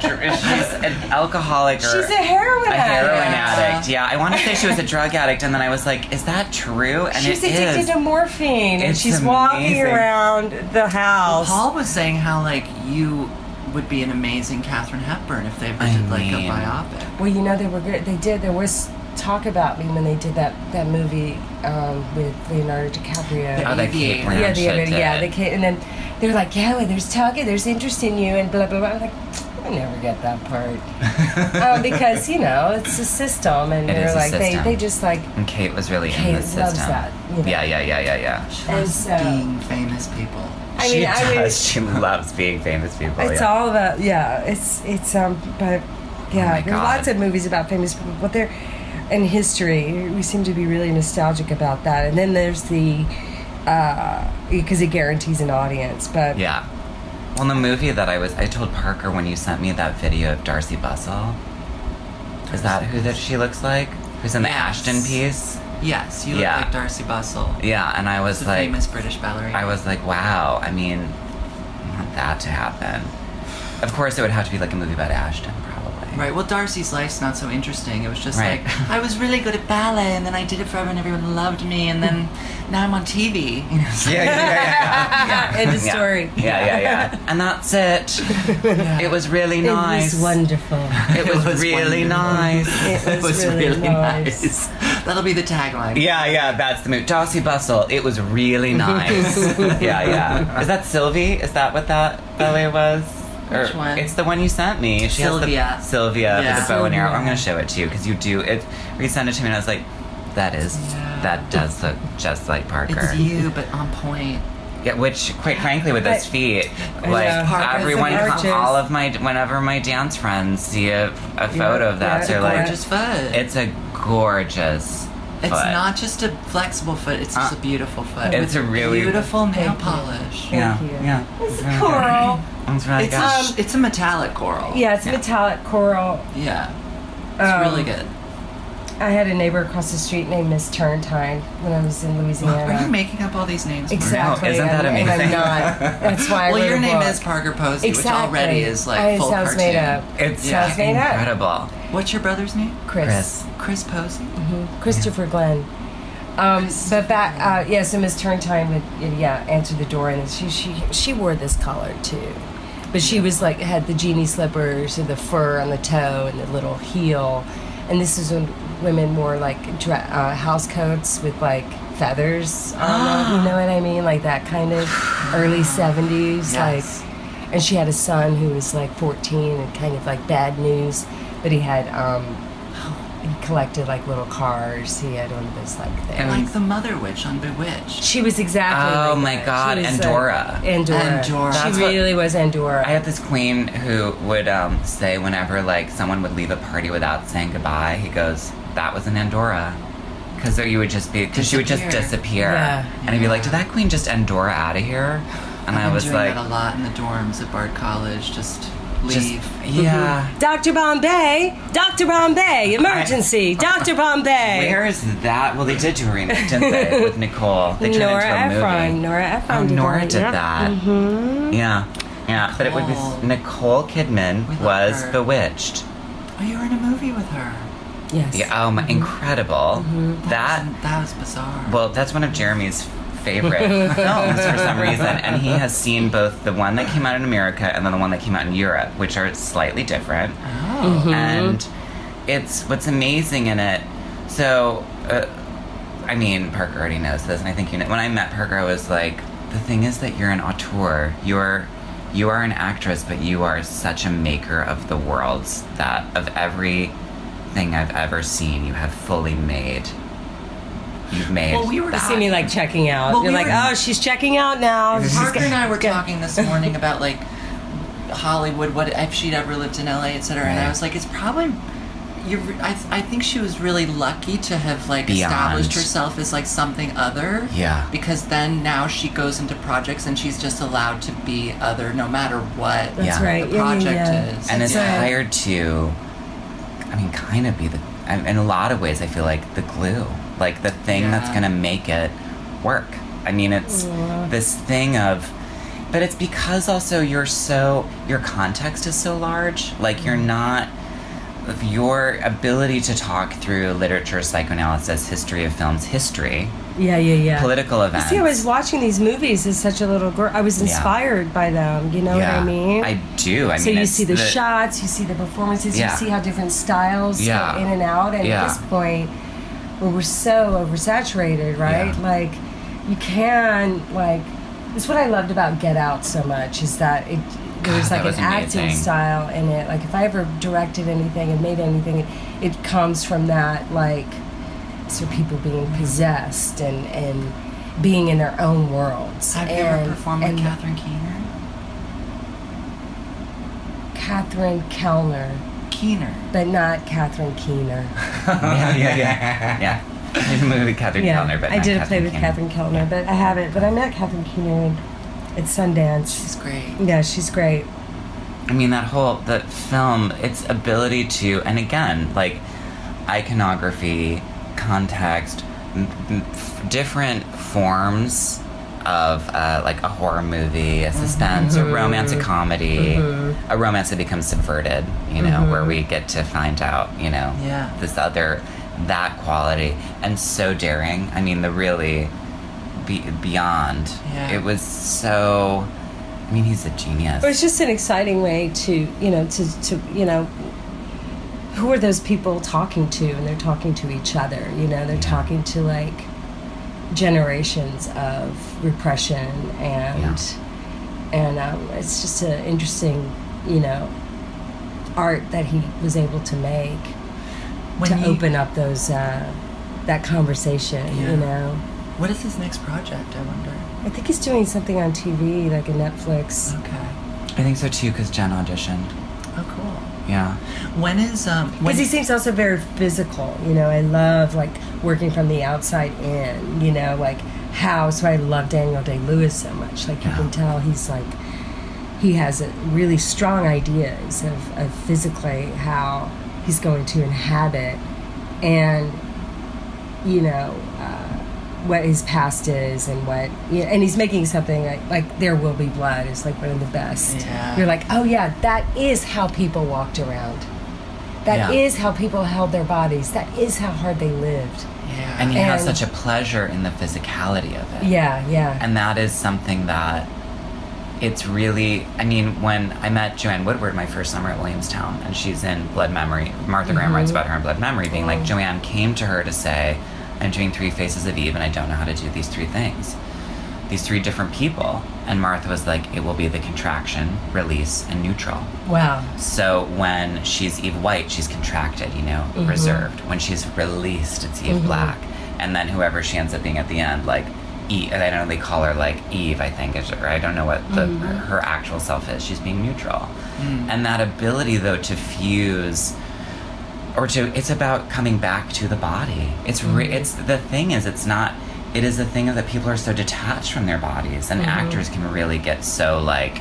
She's an alcoholic or She's a heroin a heroin addict. addict. Yeah, I want to say she was a drug addict, and then I was like, is that true? And She's addicted is. to morphine, and It's she's walking around the house. Paul was saying how like you would be an amazing Katharine Hepburn if they ever I did like a biopic. Well, you know they were good. They did. There was talk about me when they did that that movie um, with Leonardo DiCaprio. Oh, that Cate Aviator. Blanchett yeah, the, did. yeah, they came, and then they were like, "Yeah, well, there's talk, there's interest in you," and blah blah blah. I was like, I never get that part um, because you know it's a system, and It they're is a like they they just like and Cate was really Cate in the loves system. that, you know. Yeah, yeah, yeah, yeah, yeah. She And loves so- being famous people. I she mean, I mean, she loves being famous people. It's yeah. all about yeah. It's it's um, but yeah, my there's lots of movies about famous people, but they're in history. We seem to be really nostalgic about that. And then there's the because it guarantees an audience. But Yeah. Well, the movie that I was, I told Parker when you sent me that video of Darcey Bussell. Is that who that she looks like? Who's in the Yes. Ashton piece? Yes, you look Yeah. like Darcey Bussell. Yeah, and I was the like, famous British ballerina. I was like, wow. I mean, I want that to happen. Of course, it would have to be like a movie about Ashton. Right. Well, Darcey's life's not so interesting. It was just Right. like I was really good at ballet, and then I did it forever, and everyone loved me, and then now I'm on TV. You know, so- Yeah, yeah, yeah, yeah. End of story. Yeah, yeah, yeah. And that's it. It was really nice. it nice. was wonderful. It was, really wonderful. nice. It was, really, nice. That'll be the tagline. Yeah, yeah, that's the move. Darcey Bussell, it was really nice. yeah, yeah. Is that Sylvie? Is that what that ballet was? Which one? It's the one you sent me. She Sylvia. Has the, Sylvia Yeah. with the bow and arrow. I'm mm-hmm. going to show it to you because you do it. Resend it to me, and I was like, that is, Yeah. that does look just like Parker. It's you, but on point. Yeah, which, quite frankly, with those I- feet, like know. Parker's everyone, all of my, whenever my dance friends see a, a photo of that, yeah, they're like, Gorgeous foot. it's a gorgeous. It's foot. not just a flexible foot; it's just Uh, a beautiful foot. it's with a really- beautiful nail Thank you. polish. Yeah, Thank you. yeah. It's really coral. good. It's really It's good. a, it's a metallic coral. Yeah, it's Yeah. metallic coral. Yeah. It's Um, really good. I had a neighbor across the street named Miss Turntine when I was in Louisiana. Are you making up all these names? Maria? Exactly. isn't that and, and amazing? I'm not. That's why I Well, wrote your a name book. is Parker Posey, Exactly. which already is like I, full sounds cartoon. made up. It's Yeah. Sounds made up. incredible. What's your brother's name? Chris. Chris. Chris Posey. Mhm. Christopher Glenn. Um, but back, uh, yeah. So Miss Turntine would, yeah, answer the door, and she she she wore this collar too, but she was like had the genie slippers and the fur on the toe and the little heel, and this is when women wore like dra- uh, house coats with like feathers on them. You know what I mean? Like that kind of early seventies, Yes. like. And she had a son who was like fourteen and kind of like bad news, but he had um, he collected like little cars. He had one of those like things. And- Like the Mother Witch on Bewitched. She was exactly. Oh like my that. God, She was, Endora. Uh, Endora. Endora. She That's what- really was Endora. I had this queen who would um, say whenever like someone would leave a party without saying goodbye, he goes, "That was in Endora," because you would just be because she would just Disappear. Yeah. and I'd be like, "Did that queen just Endora out of here?" And I've I was like, that a lot in the dorms at Bard College. Just just, leave. yeah. Dr. Bombay, Dr. Bombay, emergency, Dr. Bombay. Where is that? Well, they did do a remake, didn't they, with Nicole? They turned Nora into a movie. Ephron. Nora Ephron. Oh, did Nora that. did yeah. that. Mhm. Yeah, yeah. But it would Nicole. be Nicole Kidman was her. Bewitched. Oh, you were in a movie with her. Yes. Yeah. Oh, my, incredible. Mm-hmm. That was, that was bizarre. Well, that's one of Jeremy's favorite films for some reason, and he has seen both the one that came out in America and then the one that came out in Europe, which are slightly different. oh. Mm-hmm. And mm-hmm. it's what's amazing in it. So, uh, I mean, Parker already knows this, and I think you know. When I met Parker, I was like, the thing is that you're an auteur. You're you are an actress, but you are such a maker of the worlds that of everything thing I've ever seen you have fully made. You've made. Well, we were that. See me like checking out. Well, You're we like, were- oh, she's checking out now. She's Parker got- and I were talking this morning about like Hollywood, what if she'd ever lived in LA, et cetera. And I was like, it's probably. You're, I, I think she was really lucky to have like Beyond. established herself as like something other. Yeah. Because then now she goes into projects and she's just allowed to be other no matter what That's Yeah. right. the Yeah, yeah, project yeah. is. and it's That's hired to i mean kind of be the in in a lot of ways i feel like the glue like the thing that's gonna make it work. I mean it's this thing of but it's because also you're so your context is so large. Like you're mm-hmm. not of your ability to talk through literature psychoanalysis history of films history Yeah, yeah, yeah. political events See, I was watching these movies as such a little girl. I was Yeah. inspired by them. You know yeah what I mean? i do i so mean you see the, shots, you see the performances, Yeah. you see how different styles Yeah. go in and out. And Yeah. at this point, where we're so oversaturated, right? Yeah. Like, you can like. It's what I loved about Get Out so much is that it there's like an acting style in it. Like if I ever directed anything and made anything, it, it comes from that like so people being possessed and and being in their own worlds. Have you ever performed with Catherine Keener? Catherine Kellner, Keener. but not Catherine Keener. yeah yeah yeah yeah I did a movie with Catherine Kellner, but I not did a play with Keener. Catherine Kellner, but I haven't. But I met Catherine Keener in, at Sundance. She's great. Yeah, she's great. I mean, that whole the film, its ability to, and again, like iconography, context, m- m- different forms of uh, like a horror movie, a suspense, a mm-hmm. romance, a comedy, mm-hmm. a romance that becomes subverted. You know, where mm-hmm. we get to find out, you know, Yeah. this other that quality and so daring. I mean, the really be, beyond. Yeah. It was so. I mean, he's a genius. It was just an exciting way to, you know, to, to you know, who are those people talking to? And they're talking to each other. You know, they're Yeah. talking to like generations of repression and and um, it's just an interesting, you know, art that he was able to make When to you- open up those uh, that conversation. Yeah. You know, What is his next project? I wonder. I think he's doing something on TV, like a Netflix. Okay. I think so too, because Jen auditioned. Yeah. When is um? Because he seems also very physical. You know, I love like working from the outside in. You know, like how. So I love Daniel Day Lewis so much. Like you Yeah. can tell he's like he has a really strong ideas of, of physically how he's going to inhabit and you know what his past is and what you know, and he's making something like, like there will be blood is like one of the best Yeah. you're like oh yeah that is how people walked around That is Yeah. how people held their bodies that is how hard they lived yeah. And he has And- such a pleasure in the physicality of it. yeah yeah And that is something that it's really I mean, when I met Joanne Woodward my first summer at Williamstown and she's in Blood Memory Martha Graham mm-hmm. writes about her in Blood Memory, being like oh. Joanne came to her to say, I'm doing three faces of Eve and I don't know how to do these three things. These three different people. And Martha was like, it will be the contraction, release, and neutral. wow So when she's Eve White, she's contracted, you know, mm-hmm. reserved. When she's released, it's Eve mm-hmm. Black. And then whoever she ends up being at the end, like Eve, I don't know, they call her like Eve, I think, or I don't know what the, mm-hmm. her actual self is. She's being neutral. Mm. And that ability, though, to fuse or to it's about coming back to the body. It's re- it's the thing is it's not it is the thing of that people are so detached from their bodies and actors can really get so like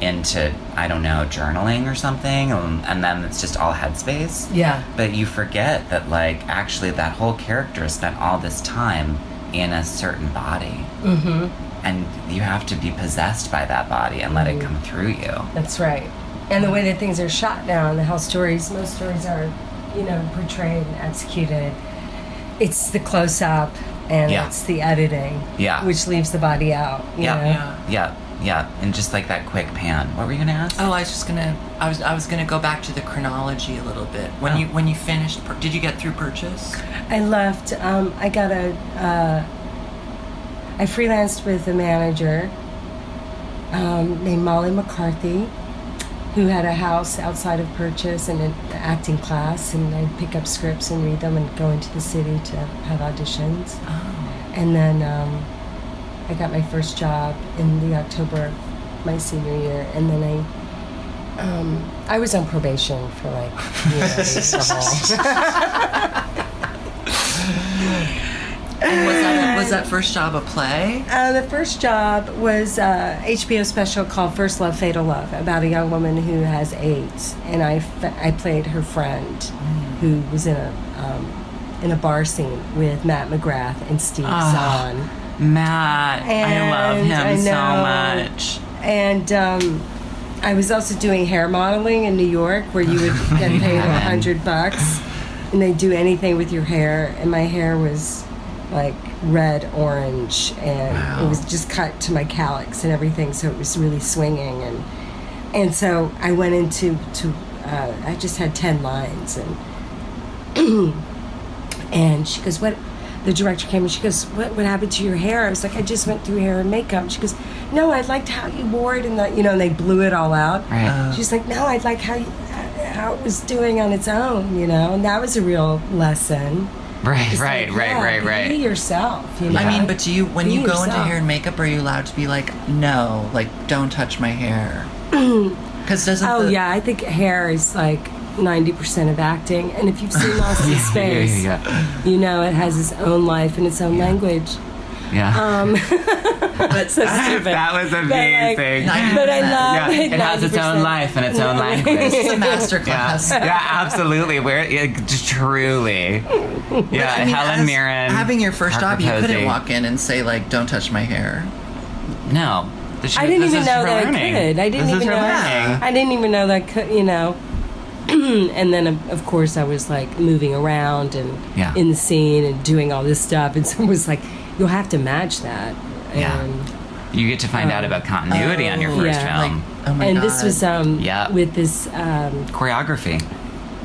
into i don't know journaling or something um, and then it's just all headspace. Yeah. But you forget that like actually that whole character spent all this time in a certain body. Mm-hmm. And you have to be possessed by that body and let it come through you. That's right. And the way that things are shot now, and how stories, most stories are, you know, portrayed and executed. It's the close up and Yeah. it's the editing, Yeah. which leaves the body out. You Yeah. know? yeah. yeah yeah and just like that quick pan what were you gonna ask Oh, I was just gonna. I was. I was gonna go back to the chronology a little bit. When Oh. you when you finished, did you get through purchase? I left. Um, I got a. Uh, I freelanced with a manager um, named Molly McCarthy, who had a house outside of Purchase and an acting class, and I'd pick up scripts and read them and go into the city to have auditions. Oh. And then um, I got my first job in the October of my senior year, and then I. Um, I was on probation for like years. And was that was that first job a play? Uh, the first job was a HBO special called First Love, Fatal Love about a young woman who has AIDS, and I, I played her friend who was in a um, in a bar scene with Matt McGrath and Steve Ah, Zahn. Matt, I love him I so much. And um, I was also doing hair modeling in New York, where you would get paid a hundred bucks, and they do anything with your hair. And my hair was like red orange, and Wow. it was just cut to my calyx and everything, so it was really swinging. And and so I went into to uh, I just had ten lines, and and she goes, "What?" The director came and she goes, "What what happened to your hair?" I was like, "I just went through hair and makeup." She goes, "No, I liked how you wore it, and the you know." And they blew it all out. Right. Uh, She's like, "No, I like how you, how it was doing on its own," you know. And that was a real lesson. Right, It's right, like, right, yeah, right, Be yourself. You know? I mean, but do you when Be you go into hair and makeup, are you allowed to be like, no, like don't touch my hair? Because doesn't Oh the, yeah, I think hair is like ninety percent of acting, and if you've seen Lost in yeah, Space, yeah, yeah, you know it has its own life and its own language. Yeah. Um, but so stupid. That was But, like, amazing. But I love Yeah, it has its own life and its own language. it's a master Yeah, class. yeah, absolutely. Where yeah, just truly, yeah. I mean, Helen Mirren having your first Parker job, you couldn't walk in and say like, "Don't touch my hair." No, This- I didn't this even is know that learning. I could. I didn't This even know. for learning. I didn't even know that could. You know. and then, of- of course, I was like moving around and Yeah. in the scene and doing all this stuff, and someone was like, "You'll have to match that." Yeah. And, You get to find out about continuity on your Oh, first yeah. film. Like, oh my god. and god. this was um, Yeah. with this um, Choreography.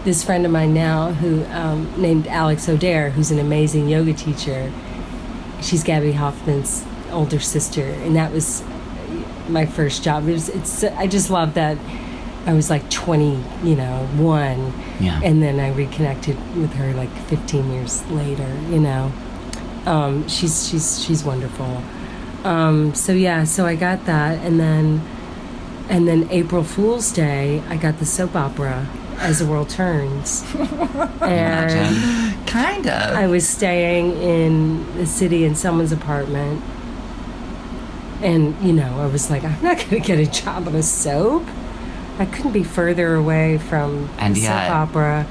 this friend of mine now who um, named Alex Auder, who's an amazing yoga teacher. She's Gaby Hoffmann's older sister, and that was my first job. It was, it's I just love that. I was like twenty, you know, one, Yeah. and then I reconnected with her like fifteen years later. You know, um, she's she's she's wonderful. Um, so yeah, so I got that, and then and then April Fool's Day, I got the soap opera as the world turns, and kind of. I was staying in the city in someone's apartment, and you know, I was like, I'm not going to get a job on a soap. I couldn't be further away from And the yet- soap opera,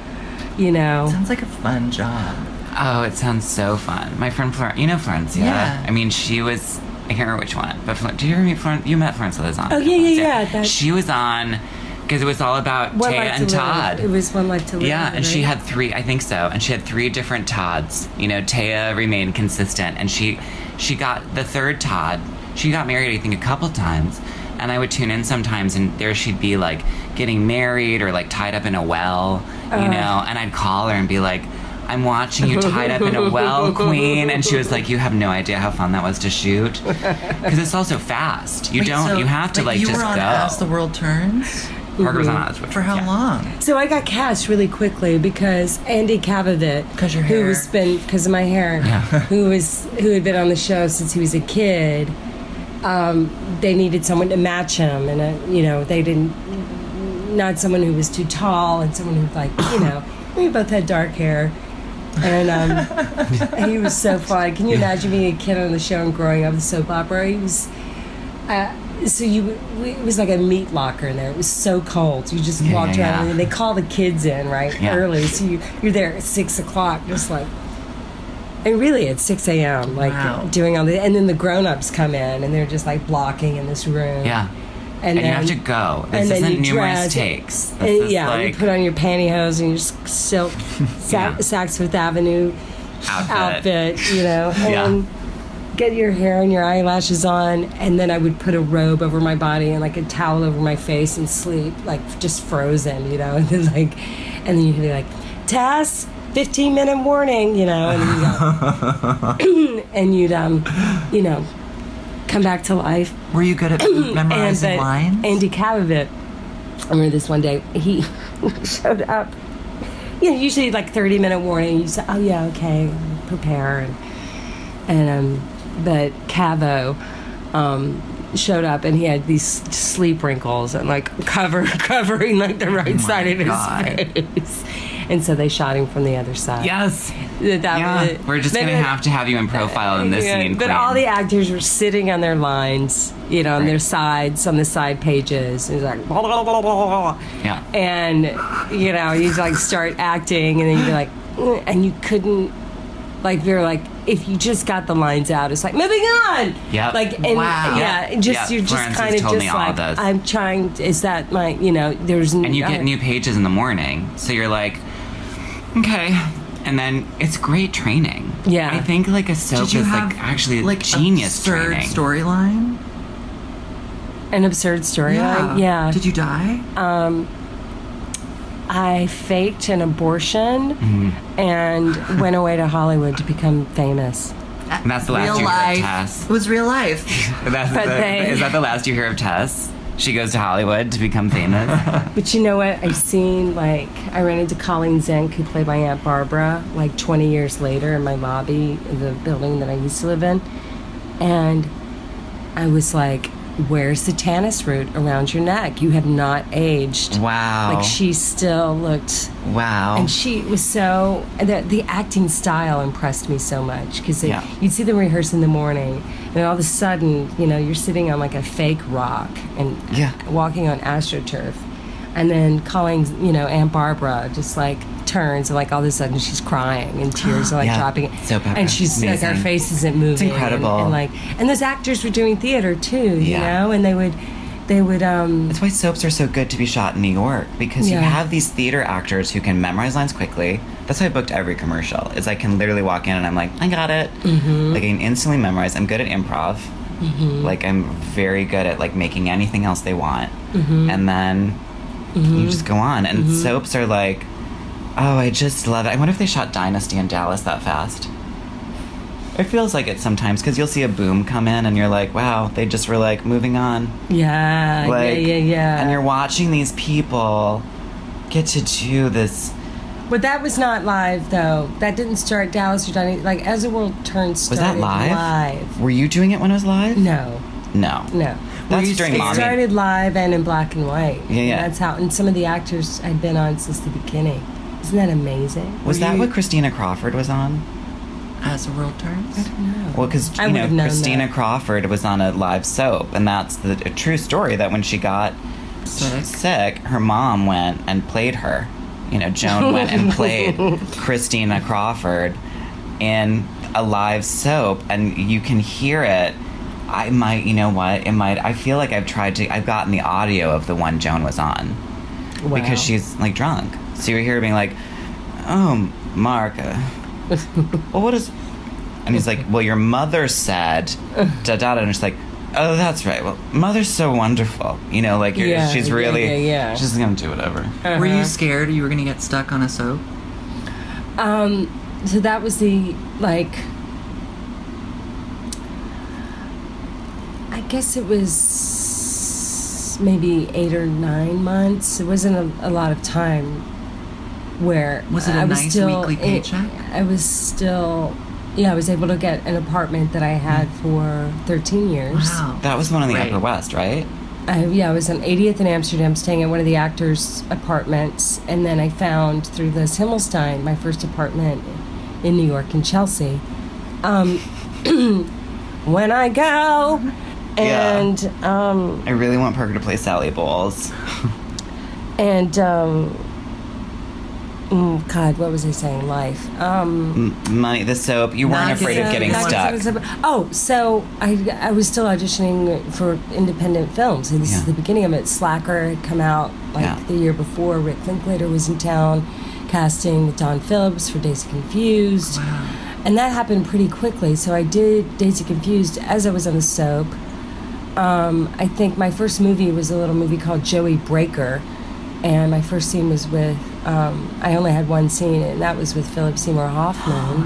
you know. Sounds like a fun job. Oh, it sounds so fun. My friend Florence, you know Florencia. Yeah. I mean, she was. I can't remember which one, but Flor- did you meet Florence? You met Florence Lizon. Oh, yeah, yeah, yeah, She was on because it was all about One Téa Life to and Live. Todd. It was one life to live. Yeah, and she had three. I think so, and she had three different Todds. You know, Téa remained consistent, and she she got the third Todd. She got married, I think, a couple times, and I would tune in sometimes, and there she'd be like getting married or like tied up in a well, you Uh. know, and I'd call her and be like. I'm watching you tied up in a well, queen. And she was like, You have no idea how fun that was to shoot. Because it's also fast. You Wait, don't, so, you have to like you just were on go. As the World Turns. Parker was on Oz, which For how yeah. long? So I got cast really quickly because Andy Kavovit, 'Cause your who hair. was been because of my hair, who was who had been on the show since he was a kid. Um, they needed someone to match him, and uh, you know they didn't not someone who was too tall and someone who like you know we both had dark hair. And um, he was so fun. Can you imagine being a kid on the show and growing up with soap opera? He was uh, so you it was like a meat locker in there. It was so cold. You just Yeah, walked yeah, around yeah. and they call the kids in right early, so you you're there at six o'clock, just like. And really, at six a.m., like Wow. doing all the, and then the grown-ups come in and they're just like blocking in this room. Yeah. And, And, you have to go. This and then isn't you numerous dress- takes. This and, yeah, like you put on your pantyhose and your silk Sa- Yeah. Saks Fifth Avenue outfit. outfit, you know, and Yeah. get your hair and your eyelashes on, and then I would put a robe over my body and like a towel over my face and sleep, like just frozen, you know, and then like, and then you'd be like, Tess, fifteen minute warning, you know, and you go, and you'd um, you know, come back to life. Were you good at And memorizing but lines? Andy Kavovit I remember this one day he showed up. You know, usually like thirty minute warning. You say, "Oh yeah, okay, prepare." And, and um, but Cavo um, showed up and he had these sleep wrinkles and like cover covering like the right side of his God. face. And so they shot him from the other side. Yes. That- that Yeah. was- We're just gonna it- have to have you in profile in this yeah, scene. But queen. all the actors were sitting on their lines, you know, on Right. their sides, on the side pages. It was like, blah, blah, blah, blah, blah. Yeah. And, you know, you like start acting and then you'd be like, "Mm," and you couldn't, like, you're like, if you just got the lines out, it's like, moving on. Yeah. Like, and Wow. yeah, Yeah. just, Yeah, you're just kind of told me just like. I'm trying, is that my, you know, there's and you get new pages in the morning, so you're like, okay. And then it's great training. Yeah. I think like a soap Did is like actually like genius absurd training. storyline? An absurd storyline. Yeah. Did you die? um, I faked an abortion Mm-hmm. and went away to Hollywood to become famous. And that's the last real you life. hear of Tess. It was real life. That's But the, they- is that the last you hear of Tess? She goes to Hollywood to become famous. But you know what? I've seen like I ran into Colleen Zenk, who played my aunt Barbara, like 20 years later in my lobby of the building that I used to live in, and I was like, "Where's the Tanis root around your neck? You have not aged." wow. Like she still looked wow. and she was so the, the acting style impressed me so much because Yeah. you'd see them rehearse in the morning and all of a sudden you know you're sitting on like a fake rock and Yeah. walking on astroturf and then calling you know aunt barbara just like turns and like all of a sudden she's crying and tears are like Yeah. dropping So and she's like her Amazing. face isn't moving it's incredible. and, and like and those actors were doing theater too you Yeah. know and they would they would um That's why soaps are so good to be shot in New York because Yeah. you have these theater actors who can memorize lines quickly. That's why I booked every commercial. Is I can literally walk in and I'm like, I got it. Mm-hmm. Like I can instantly memorize. I'm good at improv. Like I'm very good at like making anything else they want, Mm-hmm. and then you mm-hmm. just go on. And mm-hmm. soaps are like, oh, I just love it. I wonder if they shot Dynasty in Dallas that fast. It feels like it sometimes because you'll see a boom come in and you're like, wow, they just were like moving on yeah like, yeah yeah yeah And you're watching these people get to do this. But that was not live, though. That didn't start Dallas or Johnny. Like as the world turns, Was that live? Live. Were you doing it when it was live? No, No. no. That's during it mommy. started live and in black and white. Yeah, yeah. And that's how. And some of the actors I'd been on since the beginning. Isn't that amazing? Was Were that you- what Christina Crawford was on? As the world turns. know. Well, because I you know would've known Christina that. Crawford was on a live soap, and that's the a true story. That when she got Sick. sick, her mom went and played her. You know, Joan went and played Christina Crawford in a live soap, and you can hear it. I might, you know what? It might. I feel like I've tried to. I've gotten the audio of the one Joan was on Wow. because she's like drunk. So you're here being like, "Oh, Mark, uh, well, what is?" And he's like, "Well, your mother said da da da," and she's like. Oh, that's right. Well, mother's so wonderful. You know, like you're, Yeah, she's really, yeah, yeah. she's gonna do whatever. Were you Uh-huh. scared you were gonna get stuck on a soap? Um, so that was the like. Guess it was maybe eight or nine months. It wasn't a, a lot of time. Where Was it a I was nice still, weekly paycheck? I was still, yeah, I was able to get an apartment that I had for thirteen years. Wow. That was one in the Right. Upper West, right? I, yeah, I was on 80th in Amsterdam, staying at one of the actors' apartments, and then I found through Liz Himmelstein my first apartment in New York in Chelsea. Um, when I go, Yeah. and um, I really want Parker to play Sally Bowles. and um, mm, God, what was I saying? Life. Um, Money, the soap. You weren't Not afraid of getting- getting stuck. Oh, so I, I was still auditioning for independent films, and this is the beginning of it. Slacker had come out like Yeah. the year before. Rick Linklater was in town, casting with Don Phillips for Dazed and Confused, Wow. and that happened pretty quickly. So I did Dazed and Confused as I was on the soap. Um, I think my first movie was a little movie called Joey Breaker, and my first scene was with. Um, I only had one scene, and that was with Philip Seymour Hoffman.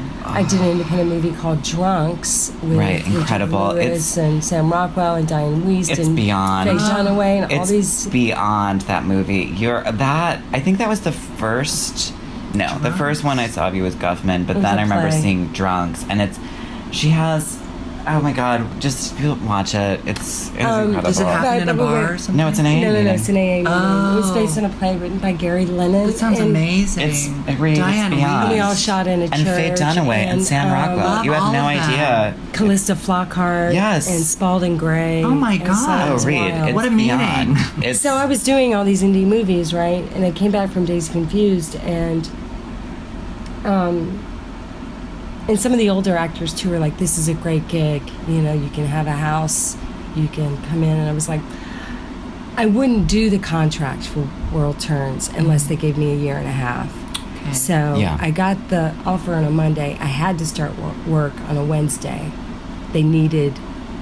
Wow. I did an independent movie called Drunks with Right, Richard incredible. Lewis It's- and Sam Rockwell and Dianne Wiest It's and beyond. Faye Dunaway and all It's these. beyond that movie. You're that. I think that was the first. No, the first one I saw of you was Guffman, but was then I remember play. seeing Drunks, and it's she has. Oh my God! Just watch it. It's, it's Um, incredible. Does it happen Right, in a bar or something? No, it's an AA no, no, no, it's an AA meeting. It was Oh. based on a play written by Gary Lennon. That sounds and amazing. It's it really Diane it's beyond. We all shot in a and Faye Dunaway and, and, Sam um, Rockwell. Love You have no idea. Calista Flockhart Yes. and Spalding Gray. Oh my and so God. Oh, was Reed, it's What a meeting. It's, So I was doing all these indie movies, right? And I came back from Dazed and Confused, and um, and some of the older actors too were like, "This is a great gig. You know, you can have a house, you can come in." And I was like, I wouldn't do the contract for World Turns unless they gave me a year and a half. Okay. So Yeah. I got the offer on a Monday. I had to start work on a Wednesday. They needed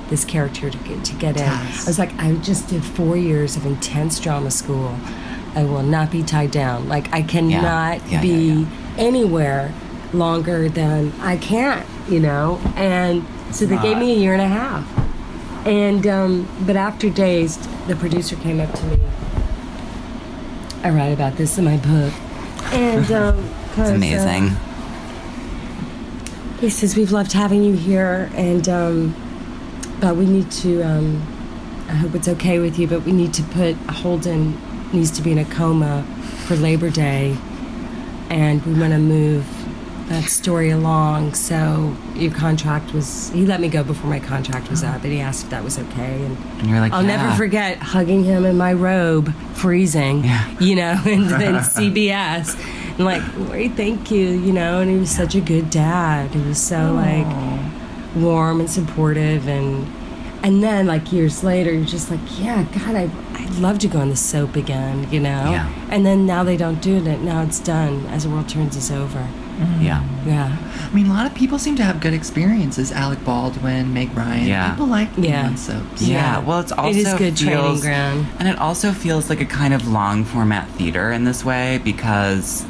this character to get, to get in. Tess. I was like, I just did four years of intense drama school. I will not be tied down. Like I cannot Yeah, be yeah, yeah. anywhere longer than I can't, you know. And so they gave me a year and a half. And um, but after Dazed, the producer came up to me. I write about this in my book, and um, it's uh, amazing. he says we've loved having you here, and um, but we need to. Um, I hope it's okay with you, but we need to put Holden needs to be in a coma for Labor Day, and we want to move that story along. So your contract was. He let me go before my contract was up, and he asked if that was okay, and and you're like, I'll never forget hugging him in my robe, freezing, Yeah. you know, and then CBS. And like, Lori, thank you, you know, and he was such a good dad. He was so like warm and supportive and and then like years later you're just like, Yeah, God, I I'd love to go on the soap again, you know? Yeah. And then now they don't do it. Now it's done. As the world turns us over. Mm-hmm. Yeah. Yeah. I mean, a lot of people seem to have good experiences. Alec Baldwin, Meg Ryan. Yeah. People like being Yeah. soaps. Yeah, Yeah. well, it's also It is good training ground. and it also feels like a kind of long format theater in this way because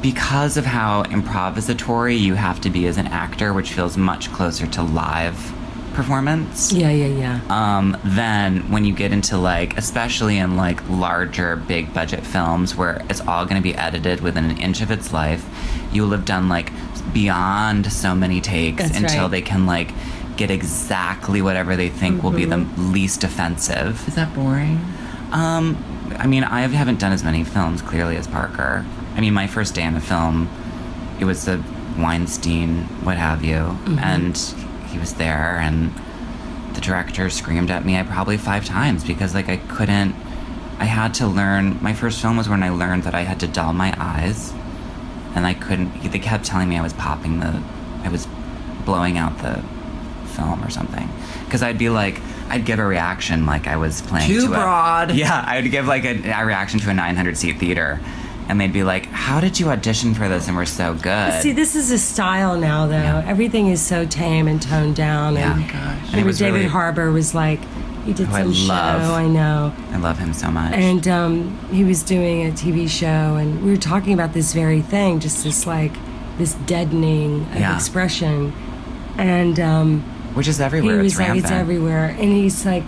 because of how improvisatory you have to be as an actor, which feels much closer to live performance. Yeah, yeah, yeah. Um, then when you get into like, especially in like larger, big budget films where it's all going to be edited within an inch of its life, you will have done like beyond so many takes That's until right. they can like get exactly whatever they think will be the Mm-hmm. least offensive. Is that boring? Um, I mean, I haven't done as many films clearly as Parker. I mean, my first day in the film, it was the Weinstein, what have you, Mm-hmm. and he was there, and the director screamed at me, I probably five times because like I couldn't. I had to learn. My first film was when I learned that I had to dull my eyes, and I couldn't. They kept telling me I was popping the, I was blowing out the film or something, because I'd be like, I'd give a reaction like I was playing Too to a- broad. yeah, I would give like a, a reaction to a 900 seat theater, and they'd be like, "How did you audition for this?" And we're so good. See, this is a style now, though. Yeah. Everything is so tame and toned down. Yeah. And Oh gosh. And it David, was David really- Harbour was like, he did Who I love. show, I know. I love him so much. And um, he was doing a TV show, and we were talking about this very thing, just this like, this deadening of Yeah. expression. And um, which is he everywhere. was it's like, rampant. it's everywhere. And he's like,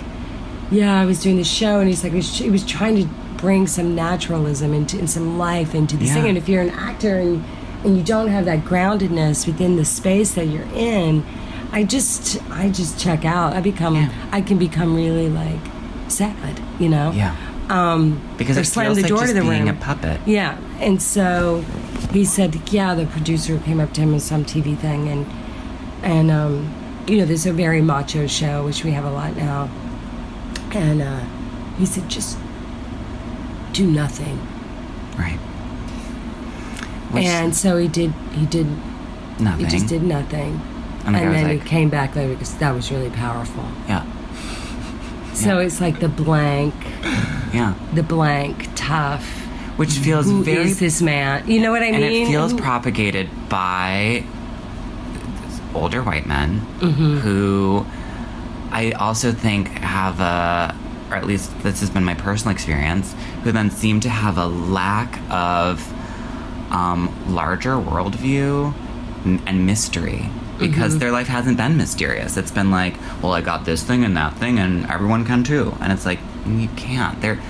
yeah, I was doing the show, and he's like, he was trying to bring some naturalism into and some life into the Yeah. thing. And if you're an actor and and you don't have that groundedness within the space that you're in, I just I just check out. I become Yeah. I can become really like sad, you know. Yeah, Um, because or it slam feels the like door just to the being room. a puppet. Yeah, and so he said, yeah, the producer came up to him in some TV thing, and and um, you know, there's a very macho show, which we have a lot now, and uh, he said, just do nothing, Right. Which, and so he did. He did. nothing. He just did nothing, And the and then like- he came back later because that was really powerful. Yeah, So it's like the blank, yeah. the blank, tough. Which feels Who is very this man? You know what I and mean? And it feels Who- propagated by older white men Mm-hmm. who I also think have a, or at least this has been my personal experience, who then seem to have a lack of um, larger worldview and mystery because Mm-hmm. their life hasn't been mysterious. It's been like, well, I got this thing and that thing, and everyone can too. And it's like you can't. Their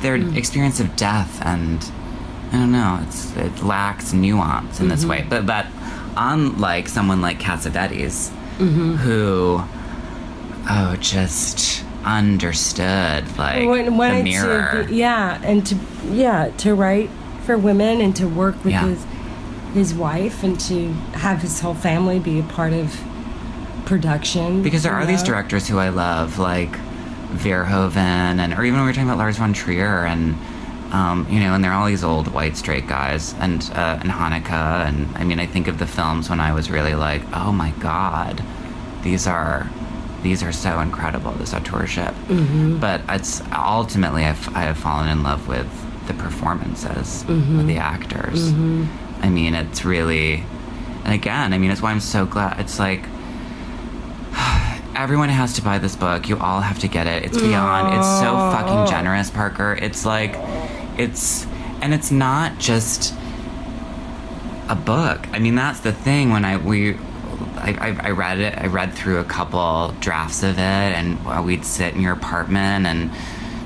their Mm. experience of death and I don't know. It's it lacks nuance in this Mm-hmm. way. But but unlike someone like Cassavetes, Mm-hmm. who oh just understood like When- the mirror. Be- yeah, and to yeah to write for women and to work with Yeah. his his wife and to have his whole family be a part of production. Because there are these directors who I love, like Verhoeven, and or even when we were talking about Lars von Trier, and um, you know, and they're all these old white straight guys, and uh, and Haneke, and I mean, I think of the films when I was really like, oh my god, these are these are so incredible, this auteurship. Mm-hmm. But it's ultimately I've I have fallen in love with the performances Mm-hmm. of the actors. I mean, it's really, and again, I mean, it's why I'm so glad. It's like everyone has to buy this book. You all have to get it. It's beyond. It's so fucking generous, Parker. It's like, it's, and it's not just a book. I mean, that's the thing. When I we, I, I, I read it. I read through a couple drafts of it, and we'd sit in your apartment and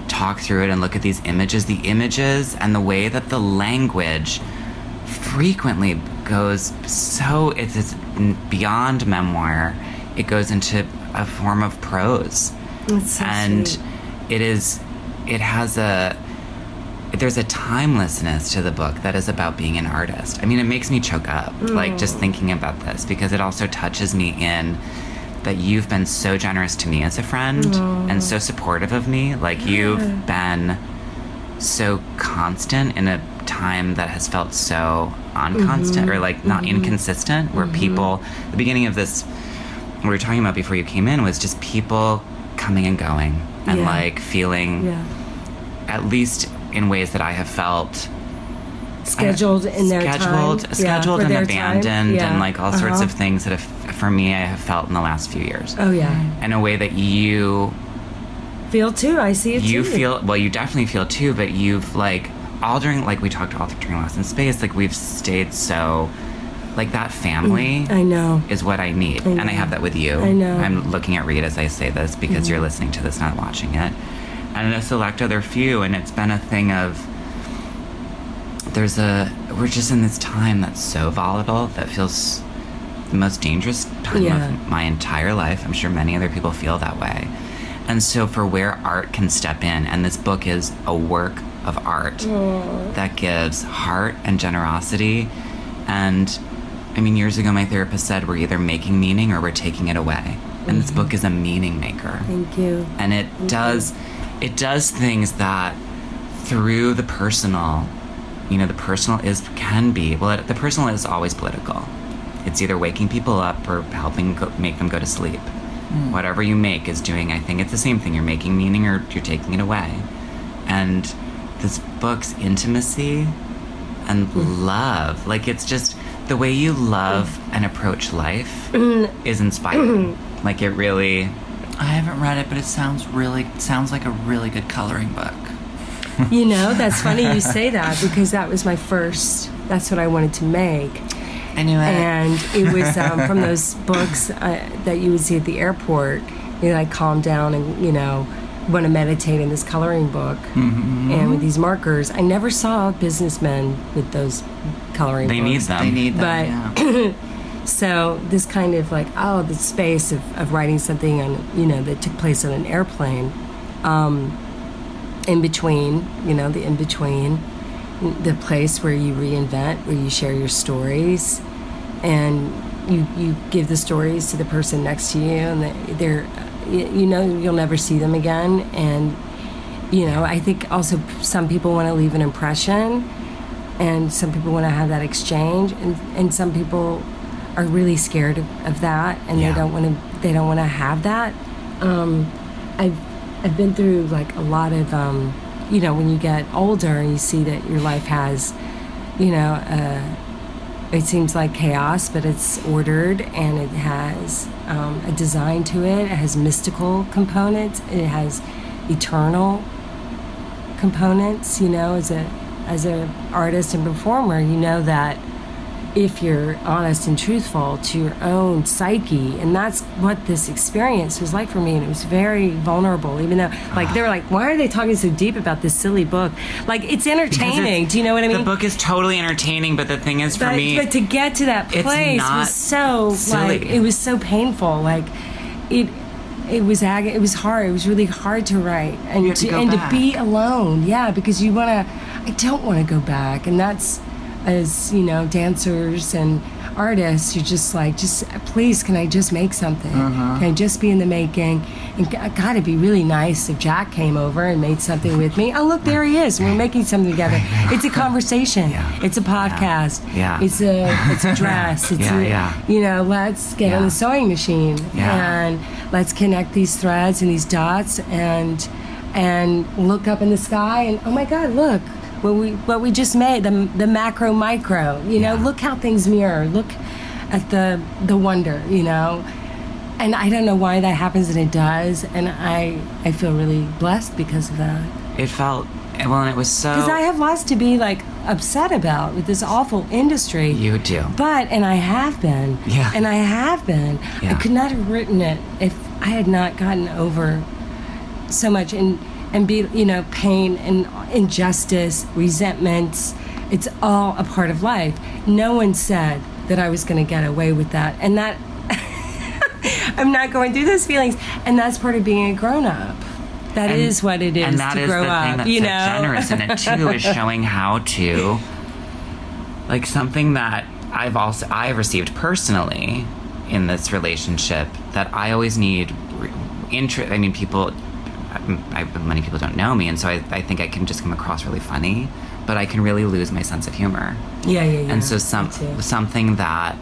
talk through it and look at these images. The images and the way that the language frequently goes so it's, it's beyond memoir. It goes into a form of prose so and sweet. it is it has a there's a timelessness to the book that is about being an artist. I mean it makes me choke up mm. like just thinking about this because it also touches me in that you've been so generous to me as a friend mm. and so supportive of me. Like you've been so constant in a time that has felt so unconstant mm-hmm. or like not mm-hmm. inconsistent where mm-hmm. people the beginning of this what we were talking about before you came in was just people coming and going and Yeah. like feeling yeah. at least in ways that I have felt scheduled in their scheduled time. Scheduled for and abandoned Yeah. and like all sorts Uh-huh. of things that have for me I have felt in the last few years Oh yeah, in a way that you feel too. I see it you too. feel well you definitely feel too but you've like all during like we talked all during Lost in Space like we've stayed so like that family I know. is what I need I and I have that with you I know. I'm looking at Reed as I say this because you're listening to this not watching it and a select other few and it's been a thing of there's a we're just in this time that's so volatile that feels the most dangerous time Yeah. of my entire life. I'm sure many other people feel that way. And so for where art can step in and this book is a work of art that gives heart and generosity and I mean years ago my therapist said we're either making meaning or we're taking it away. And this mm-hmm. book is a meaning maker Thank you. and it does it does things that through the personal you know the personal is can be well the personal is always political. It's either waking people up or helping go, make them go to sleep. Hmm. Whatever you make is doing i think it's the same thing. You're making meaning or you're taking it away. And this book's intimacy and hmm. love like it's just the way you love hmm. and approach life mm-hmm. is inspiring. Mm-hmm. Like it really I haven't read it, but it sounds really sounds like a really good coloring book. You know, that's funny you say that because that was my first. That's what I wanted to make, I knew it. and it was um, from those books uh, that you would see at the airport. You know, like calm down and you know want to meditate in this coloring book Mm-hmm. and with these markers. I never saw businessmen with those coloring. they need books. them they need But- that. yeah. So this kind of like oh the space of, of writing something on you know that took place on an airplane, um, in between you know the in between, the place where you reinvent where you share your stories, and you you give the stories to the person next to you and they- they're you know you'll never see them again. And you know I think also some people want to leave an impression and some people want to have that exchange and, and some people are really scared of, that and Yeah. they don't want to they don't want to have that. Um, I've I've been through like a lot of um, you know when you get older and you see that your life has you know uh, it seems like chaos but it's ordered and it has um, a design to it. It has mystical components. It has eternal components you know as a as a artist and performer you know that if you're honest and truthful to your own psyche. And that's what this experience was like for me. And it was very vulnerable even though like they were like why are they talking so deep about this silly book? Like it's entertaining. Do you know what i mean? The book is totally entertaining, but the thing is, for but, me, but to get to that it's place was so silly. like it was so painful. Like it it was ag- it was hard. It was really hard to write and to to, and back. to be alone. Yeah because you want to i don't want to go back. And that's as you know dancers and artists you're just like just please can i just make something? Uh-huh. can i just be in the making? And god it'd be really nice if jack came over and made something with me. Oh look there he is. We're making something together. It's a conversation. Yeah. it's a podcast. Yeah. it's a it's a dress. It's Yeah, a, yeah. you know let's get on the sewing machine and let's connect these threads and these dots and and look up in the sky and oh my god look what we what we just made the the macro micro you know Yeah. look how things mirror look at the the wonder you know and I don't know why that happens and it does and I I feel really blessed because of that it felt well, and it was so. because I have lots to be like upset about with this awful industry you do. but and I have been. Yeah. And I have been. I could not have written it if I had not gotten over so much and and be you know pain and injustice, resentments. It's all a part of life. No one said that I was going to get away with that, and that I'm not going through those feelings, and that's part of being a grown up. That is And- what it is and that to is grow the up. thing that's you so know, generous in it too is showing how to like something that I've also I've received personally in this relationship that I always need interest. I mean, people, I, many people don't know me, and so I, I think I can just come across really funny, but I can really lose my sense of humor. yeah, yeah, yeah. And so some something that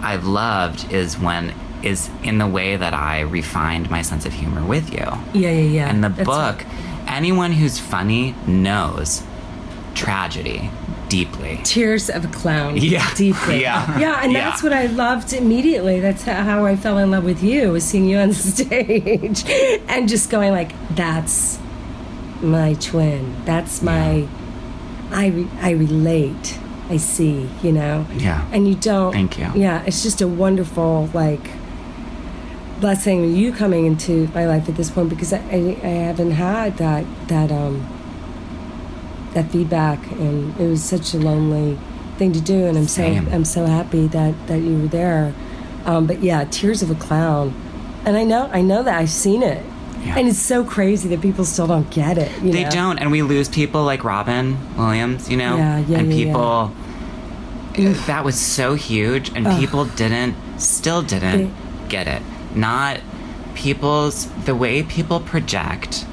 I've loved is when is in the way that I refined my sense of humor with you. Yeah, yeah, yeah. And the That's book, right. anyone who's funny knows tragedy deeply. Tears of a Clown. Yeah. Deeply. Yeah. Yeah, and Yeah. that's what I loved immediately. That's how I fell in love with you, was seeing you on stage and just going like, that's my twin. That's my, I, re- I relate. I see, you know? Yeah. And you don't. Thank you. Yeah, it's just a wonderful, like, blessing you coming into my life at this point because I, I, I haven't had that, that, um, that feedback and it was such a lonely thing to do and I'm Same. so I'm so happy that that you were there um, but yeah tears of a clown and I know I know that I've seen it Yeah. and it's so crazy that people still don't get it you They know? don't, and we lose people like Robin Williams, you know? Yeah, yeah, and yeah, people that was so huge and people didn't still didn't get it. Not people's the way people project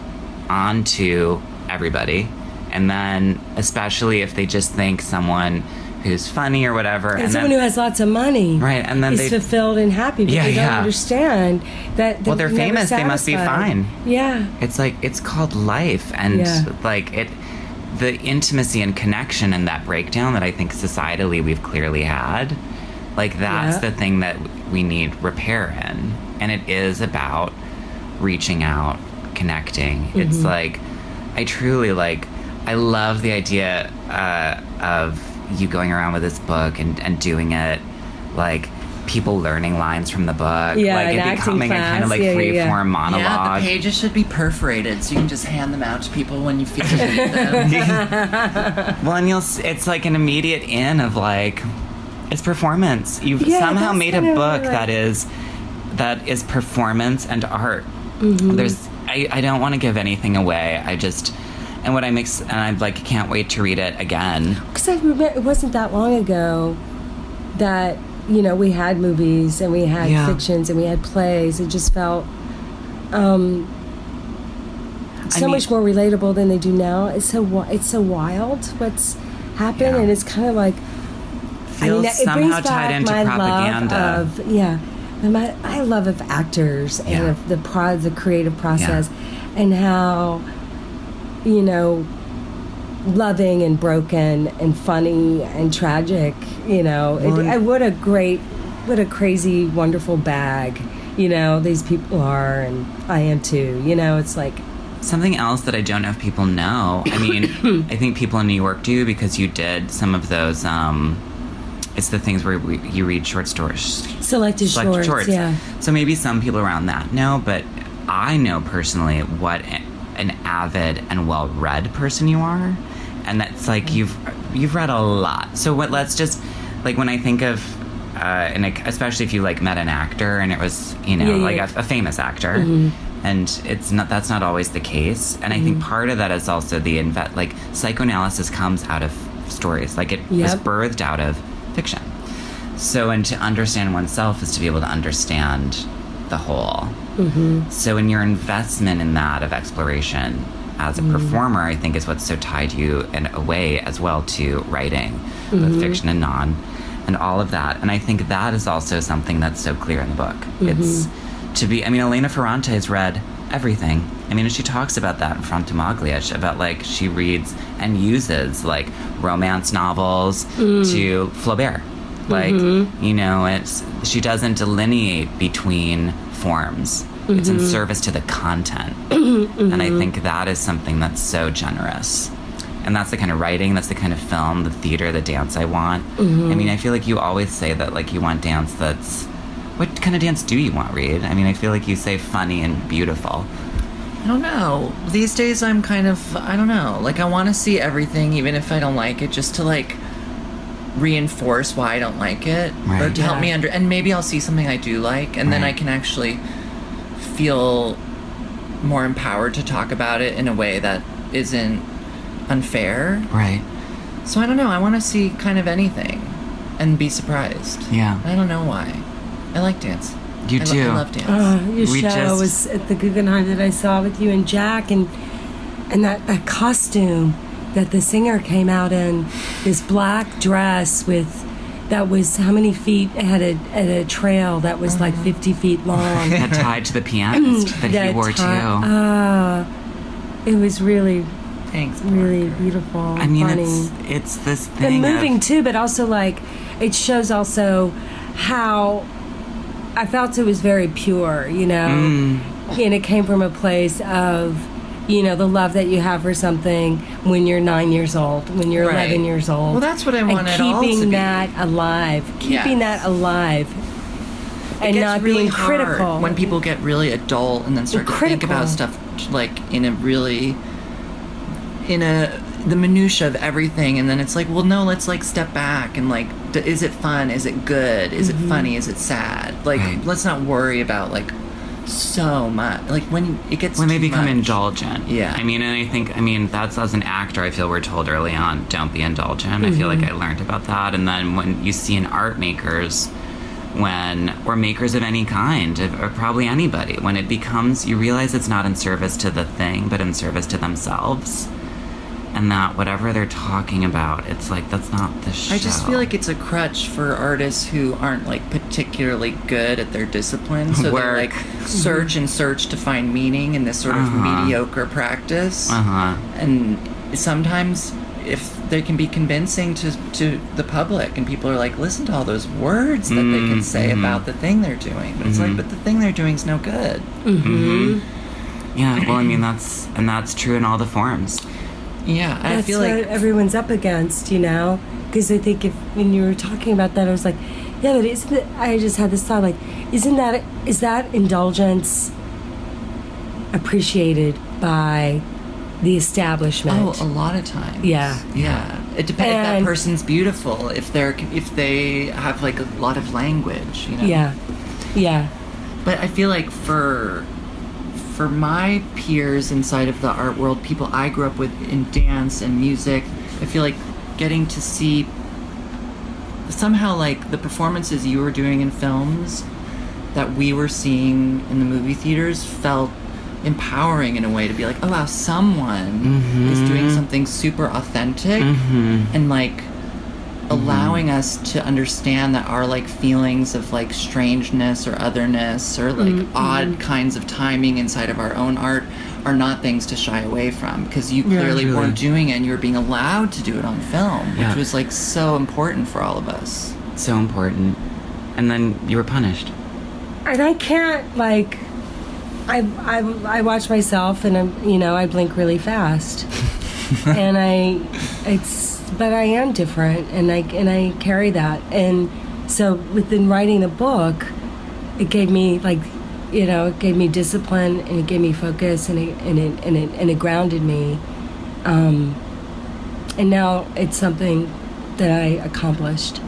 onto everybody and then especially if they just think someone who's funny or whatever and, and, someone then who has lots of money Right, and then is they- fulfilled and happy but Yeah, they don't yeah. understand that Well, they're famous, they must be fine. yeah it's like it's called life and Yeah. like it the intimacy and connection and that breakdown that i think societally we've clearly had like that's the thing that we need repair in and it is about reaching out connecting it's Mm-hmm. like i truly like i love the idea uh, of you going around with this book and, and doing it like people learning lines from the book Yeah, like an it acting becoming a kind of like Yeah, yeah, free yeah. form monologue Yeah, the pages should be perforated so you can just hand them out to people when you feel you need them. Well, and you'll it's like an immediate in of like, it's performance. You've Yeah, somehow made a book like- that is, that is performance and art. Mm-hmm. There's, I, I don't want to give anything away. I just, and what I mix, and I'm like can't wait to read it again. Because I remember it wasn't that long ago that you know we had movies and we had Yeah. fictions and we had plays. It just felt um, so mean- much more relatable than they do now. It's so it's so wild what's happened, Yeah. and it's kind of like Feels it somehow brings tied back into my propaganda. Love of, yeah, my I love of actors and Yeah. of the pro the creative process, and how you know loving and broken and funny and tragic. You know, it, and- I- what a great, what a crazy, wonderful bag. You know, these people are, and I am too. You know, it's like Something else that I don't know if people know. I mean, I think people in New York do because you did some of those um, it's the things where we, you read short stories, Selected select shorts, yeah. So maybe some people around that know, but I know personally what a- an avid and well-read person you are, and that's like mm-hmm. you've you've read a lot. So what? Let's just like when I think of. Uh, and especially if you like met an actor and it was you know Yeah, yeah, like. A, a famous actor mm-hmm. and it's not that's not always the case and i think mm-hmm. part of that is also the inve- like psychoanalysis comes out of stories like it was birthed out of fiction so and to understand oneself is to be able to understand the whole. Mm-hmm. So in your investment in that of exploration as a mm-hmm. performer i think is what's so tied you in a way as well to writing both mm-hmm. fiction and non and all of that. And i think that is also something that's so clear in the book. It's to be i mean elena ferrante has read everything. I mean and she talks about that in Front Frantumaglia sh- about like she reads and uses like romance novels mm. to flaubert like mm-hmm. you know it's she doesn't delineate between forms. It's in mm-hmm. service to the content. Mm-hmm. And i think that is something that's so generous. And that's the kind of writing that's the kind of film the theater the dance i want. I mean i feel like you always say that like you want dance that's what kind of dance do you want reed? I mean i feel like you say funny and beautiful. I don't know. These days, I'm kind of I don't know. Like I want to see everything, even if I don't like it, just to like reinforce why I don't like it, or Right. to help me under. And maybe I'll see something I do like, and then I can actually feel more empowered to talk about it in a way that isn't unfair. right So I don't know. I want to see kind of anything, and be surprised. yeah I don't know why. I like dance. You I lo- do. I love dance. Uh, your We show just- was at the Guggenheim that I saw with you and Jack, and and that, that costume that the singer came out in, this black dress with that was how many feet had a at a trail that was like Uh-huh. fifty feet long. that tied to the pianist that he wore ti- too Ah, it was really Thanks. really beautiful. I mean, funny. it's it's this thing and moving of, too, but also like it shows also how I felt it was very pure, you know, Mm. and it came from a place of you know the love that you have for something when you're nine years old, when you're Right. eleven years old. Well, that's what I want and all keeping to be. that alive, keeping Yes. that alive, It and gets not really being hard critical when people get really adult and then start to think about stuff like in a really in a the minutia of everything and then it's like well no let's like step back and like d- is it fun is it good is Mm-hmm. it funny is it sad like Right. let's not worry about like so much like when it gets when they become much. indulgent. Yeah. I mean, and I think, I mean, that's as an actor, I feel we're told early on, don't be indulgent. I feel like Mm-hmm. I learned about that. And then when you see in art makers, when, or makers of any kind, or probably anybody, when it becomes, you realize it's not in service to the thing, but in service to themselves. And that whatever they're talking about, it's like, that's not the show. I just feel like it's a crutch for artists who aren't like particularly good at their discipline. So Work. they like search and search to find meaning in this sort of Uh-huh. mediocre practice. Uh huh. And sometimes if they can be convincing to, to the public and people are like, listen to all those words that they can say Mhm. about the thing they're doing. But it's like, Mhm. but the thing they're doing is no good. Hmm. Yeah, well, I mean, that's, and that's true in all the forms. Yeah. I That's feel what like everyone's up against, you know. Because I think if when you were talking about that, I was like, yeah, but isn't it? I just had this thought, like, isn't that is that indulgence appreciated by the establishment? Oh, a lot of times. Yeah. Yeah. It depends if that person's beautiful, if they're if they have like a lot of language, you know. yeah, yeah, But I feel like for for my peers inside of the art world, people I grew up with in dance and music, I feel like getting to see somehow like the performances you were doing in films that we were seeing in the movie theaters felt empowering in a way to be like, oh wow, someone is doing mm-hmm. something super authentic mm-hmm. and like allowing us to understand that our like feelings of like strangeness or otherness or like mm-hmm. odd kinds of timing inside of our own art are not things to shy away from because you clearly truly. weren't doing it and you were being allowed to do it on film Yeah. which was like so important for all of us So important. And then you were punished. and I can't like. I, I, I watch myself and I'm you know I blink really fast, and I, it's, but I am different, and I and I carry that, and so within writing the book, it gave me like, you know, it gave me discipline, and it gave me focus, and it and it and it, and it grounded me, um, and now it's something that I accomplished.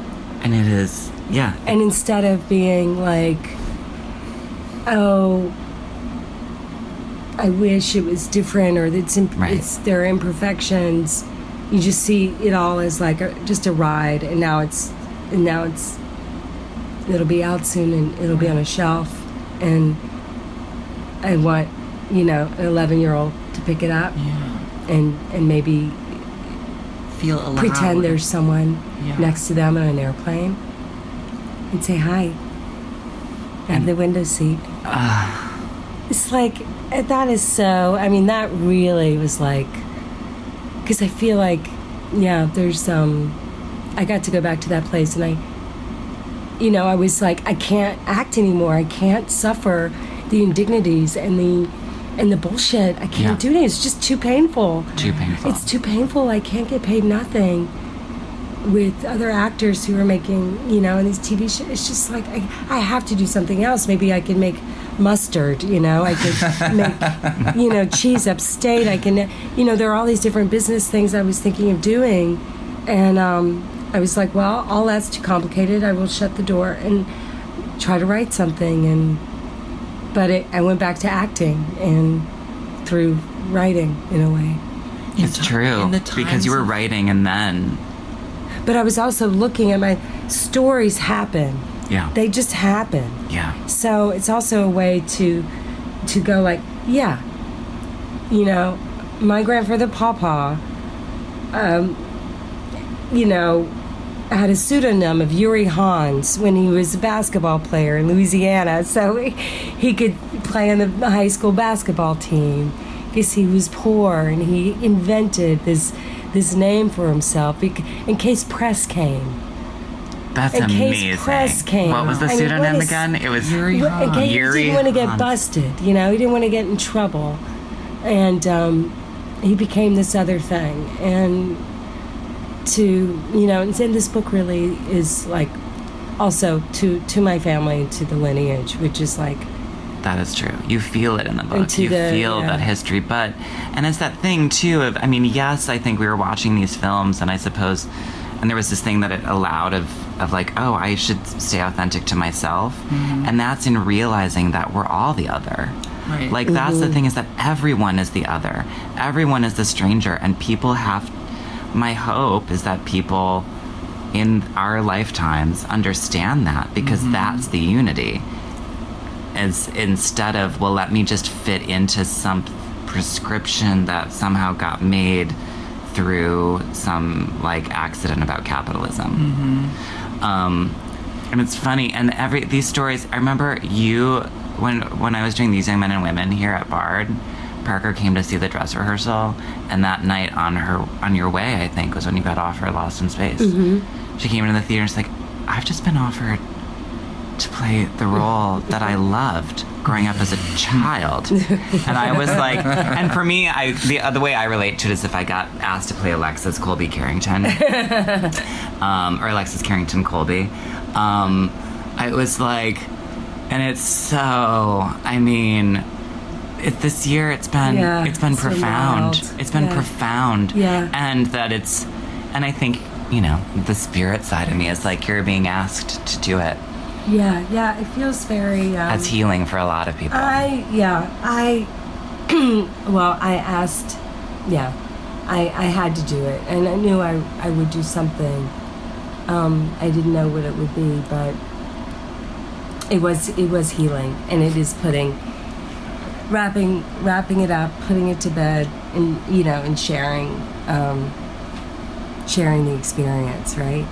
And it is, yeah. And instead of being like, oh, I wish it was different or it's, imp- Right. it's there are imperfections, you just see it all as like a, just a ride, and now it's and now it's it'll be out soon and it'll be on a shelf, and I want you know an 11 year old to pick it up Yeah. and and maybe Feel allowed. pretend there's someone Yeah. next to them on an airplane and say hi. Have the window seat. Ah. it's like eh, that is so. I mean, that really was like because I feel like yeah, there's um, I got to go back to that place and I, you know, I was like I can't act anymore. I can't suffer the indignities and the and the bullshit. I can't Yeah. do it. It's just too painful. Too painful. It's too painful. I can't get paid nothing with other actors who are making, you know, in these TV shows. It's just like I, I have to do something else. Maybe I can make mustard. You know, I could make, you know, cheese upstate. I can, you know, there are all these different business things I was thinking of doing, and um, I was like, well, all that's too complicated. I will shut the door and try to write something. And but it, I went back to acting and through writing in a way. It's ti- true. in the Because you were writing and then, But I was also looking at my stories happen. Yeah. They just happen. yeah. So it's also a way to to go like, yeah, you know, my grandfather Papa, um, you know, had a pseudonym of Yuri Hans when he was a basketball player in Louisiana, so he, he could play on the high school basketball team because he was poor and he invented this this name for himself in case press came. That's amazing. press came. What was the I mean, pseudonym is- again? It was Yuri case Yuri he didn't want to get busted, you know, he didn't want to get in trouble, and um, he became this other thing. And to you know, and this book really is like also to to my family and to the lineage, which is like That is true. You feel it in the book. You the- feel yeah. that history, but and it's that thing too of I mean, yes, I think we were watching these films, and I suppose, and there was this thing that it allowed of of like, oh, I should stay authentic to myself, Mm-hmm. and that's in realizing that we're all the other. Right. Like that's Mm-hmm. the thing is that everyone is the other. Everyone is the stranger, and people have. My hope is that people in our lifetimes understand that because Mm-hmm. that's the unity as instead of well let me just fit into some prescription that somehow got made through some like accident about capitalism. Um, and it's funny and every these stories i remember you when when i was doing these young men and women here at bard parker came to see the dress rehearsal and that night on her on your way i think was when you got offered lost in space. She came into the theater and she's like i've just been offered to play the role that I loved growing up as a child. And I was like, and for me, I the the way I relate to it is if I got asked to play Alexis Colby Carrington, um, or Alexis Carrington Colby, um, I was like, and it's so. I mean. It, this year it's been Yeah, it's been it's profound. It's been Yeah. profound. Yeah. And that it's and I think, you know, the spirit side of me is like you're being asked to do it. Yeah, yeah. It feels very. Um, That's healing for a lot of people. I yeah I well I asked yeah I I had to do it and I knew I I would do something um I didn't know what it would be but it was it was healing and it is putting wrapping wrapping it up putting it to bed and you know and sharing um sharing the experience right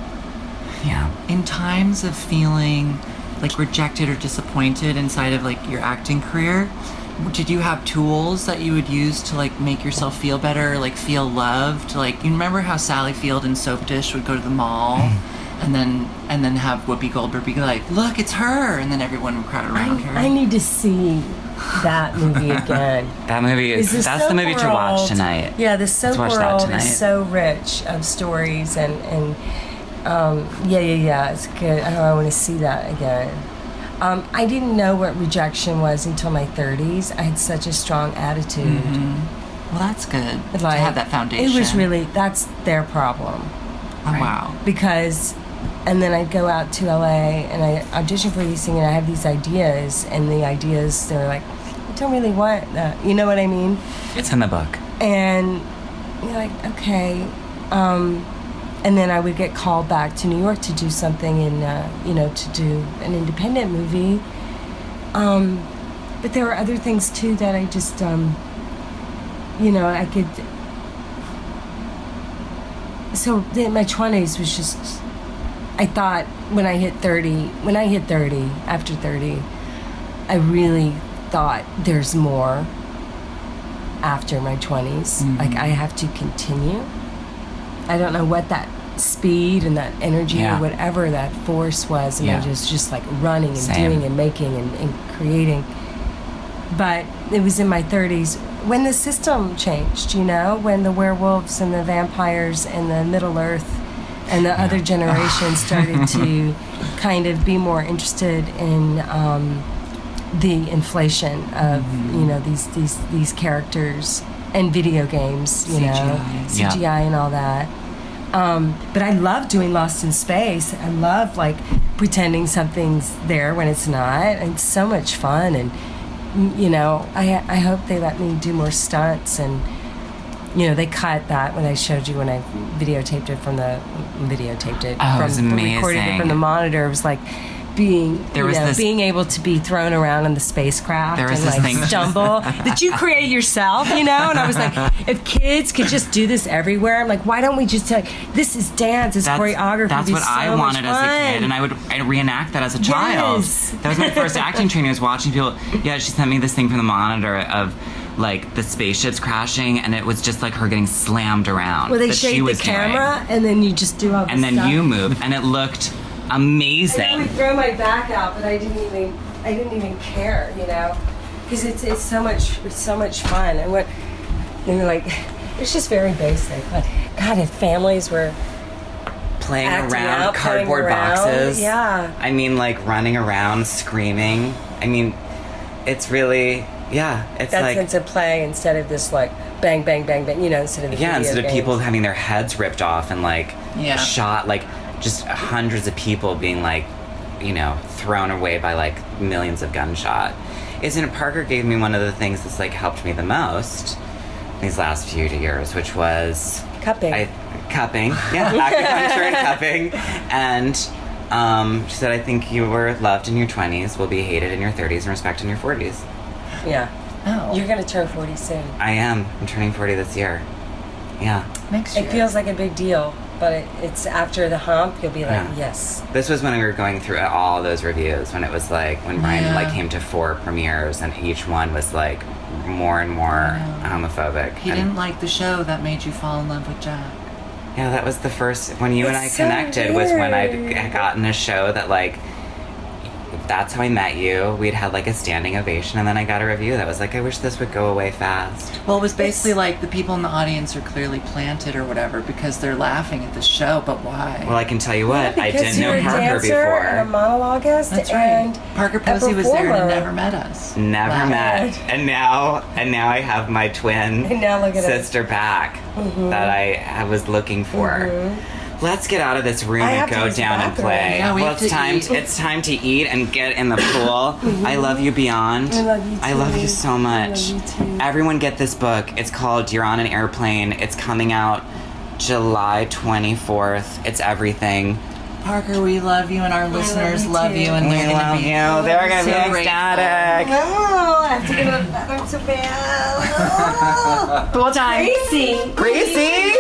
yeah. in times of feeling like rejected or disappointed inside of like your acting career did you have tools that you would use to like make yourself feel better like feel loved like you remember how sally field and soap dish would go to the mall mm. and then and then have whoopi goldberg be like look it's her and then everyone would crowd around her I, I need to see that movie again. That movie is Is that's the movie to watch tonight. Yeah, the soap watch world tonight. is so rich of stories and and um, yeah, yeah, yeah. It's good. Oh, I want to see that again. Um, I didn't know what rejection was until my 30s. I had such a strong attitude. Mm-hmm. Well, that's good to have that foundation. It was really that's their problem Oh, wow. because and then I'd go out to LA and I audition for these things and I have these ideas and the ideas they're like I don't really want that. You know what I mean? It's in the book. and you're like okay um, and then i would get called back to new york to do something in uh, you know to do an independent movie um, but there were other things too that i just um, you know i could so my 20s was just i thought when i hit 30 when i hit 30 after 30 i really thought there's more after my 20s. Like, I have to continue. I don't know what that speed and that energy Yeah. or whatever that force was. And I Yeah. was just like running and Same. doing and making and, and creating. But it was in my 30s when the system changed, you know, when the werewolves and the vampires and the Middle Earth and the other generations started to kind of be more interested in um, the inflation of Mm-hmm. you know these these these characters and video games, you know, CGI. Yeah. And all that. Um, but I love doing Lost in Space. I love like pretending something's there when it's not. It's so much fun, and you know, I I hope they let me do more stunts and. You know, they cut that when I showed you when I videotaped it from the videotaped it Oh, it from was recorded it from the monitor. It was like being There was know, this- being able to be thrown around in the spacecraft There was and this like thing- stumble that you create yourself, you know. And I was like, if kids could just do this everywhere, I'm like, why don't we just like this is dance, it's That's, choreography. that's what I wanted as a kid, and I would I'd reenact that as a child. Yes. That was my first acting training. Was watching people. Yeah, she sent me this thing from the monitor of like the spaceships crashing, and it was just like her getting slammed around. Well, they shake the was doing. camera and then you just do all. and then stuff. you move, and it looked I would throw my back out, but I didn't even I didn't even care, you know, because it's it's so much it's so much fun and what and you're like it's just very basic. But God, if families were Playing around out, playing cardboard around, boxes. yeah. I mean, like running around screaming. I mean, it's really yeah. It's that like sense of play instead of this like bang bang bang bang, you know, instead of the Yeah, video instead of people having their heads ripped off and like Yeah. shot, like just hundreds of people being like, you know, thrown away by like millions of gunshot. Isn't it Parker gave me one of the things that's like helped me the most these last few years, which was cupping. I cupping, yeah, acupuncture and cupping, and um, she said, "I think you were loved in your twenties, will be hated in your thirties, and respected in your forties. yeah, Oh, you're gonna turn 40 soon. I am. I'm turning forty this year. Yeah. next It feels like a big deal, but it, it's after the hump. You'll be like, Yeah. yes. This was when we were going through all those reviews when it was like when Brian Yeah. like came to four premieres and each one was like more and more homophobic. He and didn't like the show that made you fall in love with Jack. yeah, that was the first when you and I so connected was when I'd weird. gotten a show that like that's how I met you. We'd had like a standing ovation and then I got a review that was like I wish this would go away fast. Well, it was basically like the people in the audience are clearly planted or whatever because they're laughing at the show, but why? Well, I can tell you what, I Because didn't you're know a Parker dancer and a before. monologuist That's and right. Parker a Posey was there and never met us. Never Wow. met, and now and now I have my twin And now look at us. sister back Mm-hmm. that I, I was looking for. Let's get out of this room I and go down and play. Yeah, we well, have it's to time. eat. it's time to eat and get in the pool. I love you beyond. Mm-hmm. I love you I love you so I much. love you too. Everyone, get this book. It's called "You're on an Airplane." It's coming out July 24th. It's everything. Parker, we love you, and our listeners you love you, and We they're going love to be you. They're gonna so be grateful. ecstatic. Oh, I have to go to the bathroom so bad. Pool time. Crazy. Gracie.